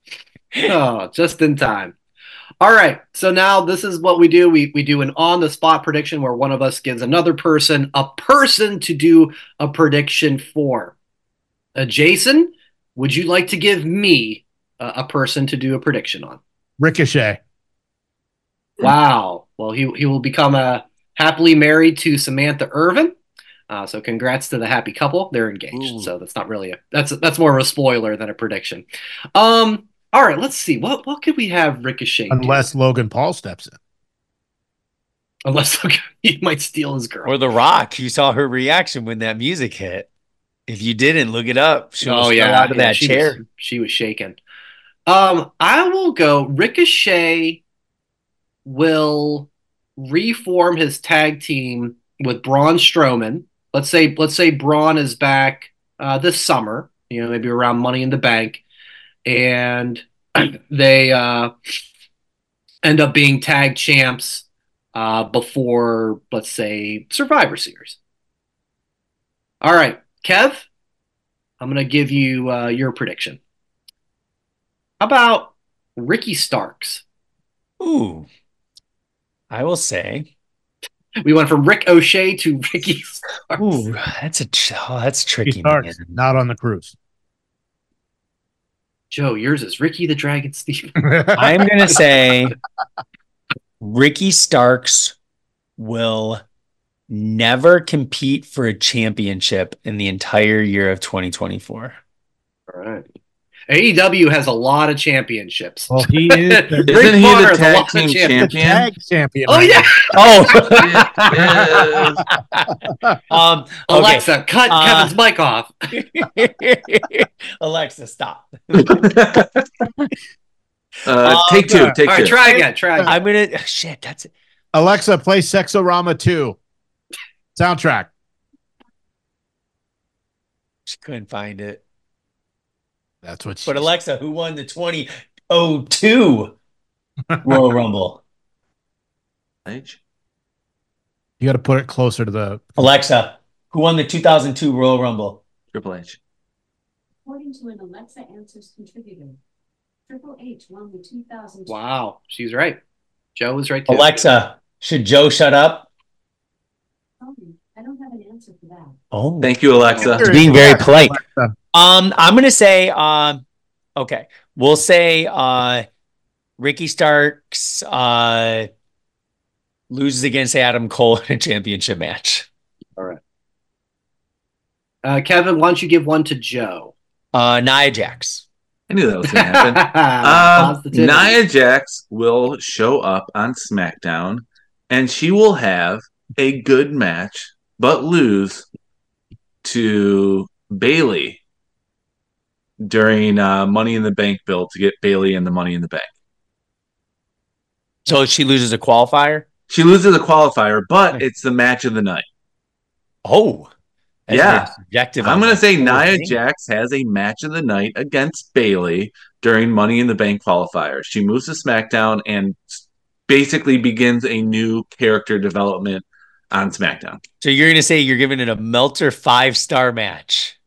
Oh, just in time. All right. So now this is what we do. We we do an on the spot prediction where one of us gives another person a person to do a prediction for. Uh, Jason, would you like to give me uh, a person to do a prediction on? Ricochet. Wow. Well, he he will become a happily married to Samantha Irvin. Uh, so congrats to the happy couple. They're engaged. Ooh. So that's not really a that's that's more of a spoiler than a prediction. Um. All right. Let's see. What what could we have Ricochet? do? Unless Logan Paul steps in. unless [laughs] he might steal his girl. or The Rock. You saw her reaction when that music hit. If you didn't look it up, she oh was yeah, out of yeah, that she chair. Was, she was shaking. Um, I will go. Ricochet will reform his tag team with Braun Strowman. Let's say let's say Braun is back uh, this summer. You know, maybe around Money in the Bank, and [clears throat] they uh, end up being tag champs uh, before, let's say, Survivor Series. All right, Kev, I'm going to give you uh, your prediction. How about Ricky Starks? Ooh, I will say. We went from Ricochet to [laughs] Ricky Starks. Ooh, that's a tr- oh, that's tricky. starts man. not on the cruise. Joe, yours is Ricky the Dragon Steve. [laughs] I'm gonna say Ricky Starks will never compete for a championship in the entire year of 2024. All right. AEW has a lot of championships. well, he [laughs] is the, Isn't he Bonner the tag team champions. champion? tag champion. Oh yeah, [laughs] Oh, [laughs] um, okay. Alexa, cut Uh, Kevin's mic off. Alexa, stop. Uh, take two. Take All right, two. try again. Try again. I'm gonna shit. That's it. Alexa, play Sexorama 2 soundtrack. She couldn't find it. That's what she But Alexa, who won the 2002 [laughs] Royal Rumble? H? You got to put it closer to the. Alexa, who won the 2002 Royal Rumble? Triple H. According to an Alexa Answers contributor, Triple H won the 2000. Wow, she's right. Joe was right too. Alexa, should Joe shut up? Sorry, I don't have an answer for that. Oh, Thank you, Alexa. It's being very polite. Alexa. Um, I'm gonna say, um, okay, we'll say, uh, Ricky Starks, uh, loses against Adam Cole in a championship match. All right. Uh, Kevin, why don't you give one to Joe? Uh, Nia Jax. I knew that was going to happen. [laughs] Um, Nia Jax will show up on SmackDown and she will have a good match, but lose to Bayley during uh, Money in the Bank bill to get Bayley in the Money in the Bank. So she loses a qualifier. She loses a qualifier, but it's the match of the night. Oh, Yeah. very subjective. I'm going to say Nia. Jax has a match of the night against Bayley during Money in the Bank qualifier. She moves to SmackDown and basically begins a new character development on SmackDown. So you're gonna say you're giving it a Meltzer five star match.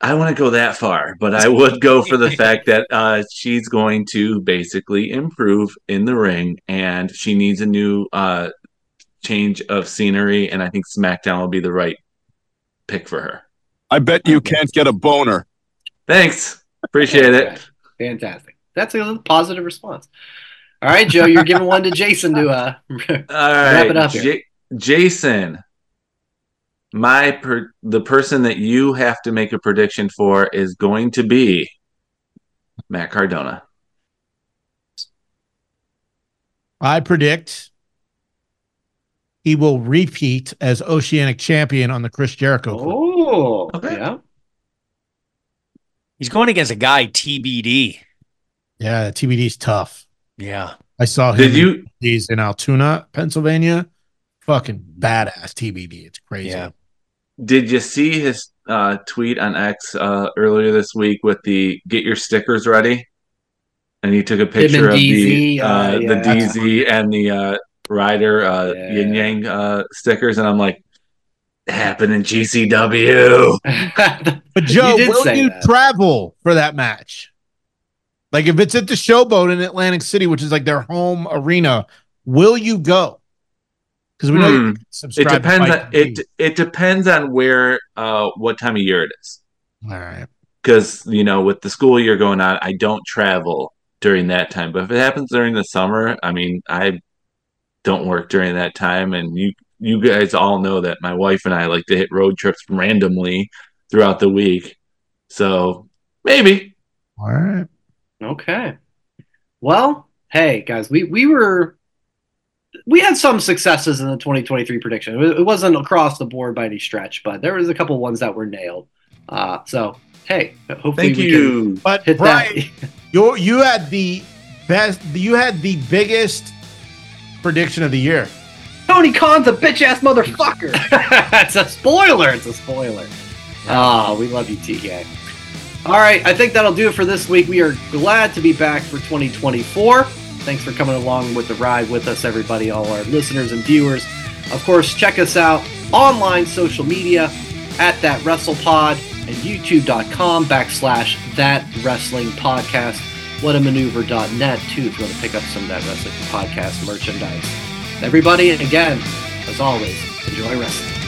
I want to go that far, but I [laughs] would go for the fact that uh, she's going to basically improve in the ring, and she needs a new uh, change of scenery. And I think SmackDown will be the right pick for her. I bet you can't get a boner. Thanks, appreciate it. Fantastic. That's a positive response. All right, Joe, you're giving one to Jason to uh [laughs] All Wrap right, it up here. J- Jason. My per- the person that you have to make a prediction for is going to be Matt Cardona. I predict he will repeat as Oceanic champion on the Chris Jericho. Oh, clip. Oh, Okay. yeah. He's going against a guy TBD. Yeah, TBD's tough. Yeah. I saw him. Did you He's in Altoona, Pennsylvania. Fucking badass TBD. It's crazy. Yeah. Did you see his uh, tweet on X uh, earlier this week with the "Get your stickers ready"? And he took a picture of the DZ, uh, uh, the. DZ and the uh, Rider uh, Yeah. Yin Yang uh, stickers, and I'm like, happened in GCW. [laughs] But Joe, You will you that. travel for that match? Like if it's at the Showboat in Atlantic City, which is like their home arena, will you go? Because we know Hmm. you can It subscribe. to depends. On, it it depends on where, uh, what time of year it is. All right. Because you know, with the school year going on, I don't travel during that time. But if it happens during the summer, I mean, I don't work during that time, and you you guys all know that my wife and I like to hit road trips randomly throughout the week. So maybe All right. Okay. Well, hey guys, we we were we had some successes in the 2023 prediction. It it wasn't across the board by any stretch, but there was a couple ones that were nailed. Uh, so hey, hopefully Thank we you. But can hit Brian, that. you you had the best. You had the biggest prediction of the year. Tony Khan's a bitch ass motherfucker. [laughs] it's a spoiler. It's a spoiler. Ah, we love you, TK. All right, I think that'll do it for this week. We are glad to be back for 2024. Thanks for coming along with the ride with us, everybody, all our listeners and viewers. Of course, check us out online, social media at that WrestlePod and youtube.com backslash that wrestling podcast. Whatamaneuver.net too if you want to pick up some of that wrestling podcast merchandise. Everybody, again, as always, enjoy wrestling.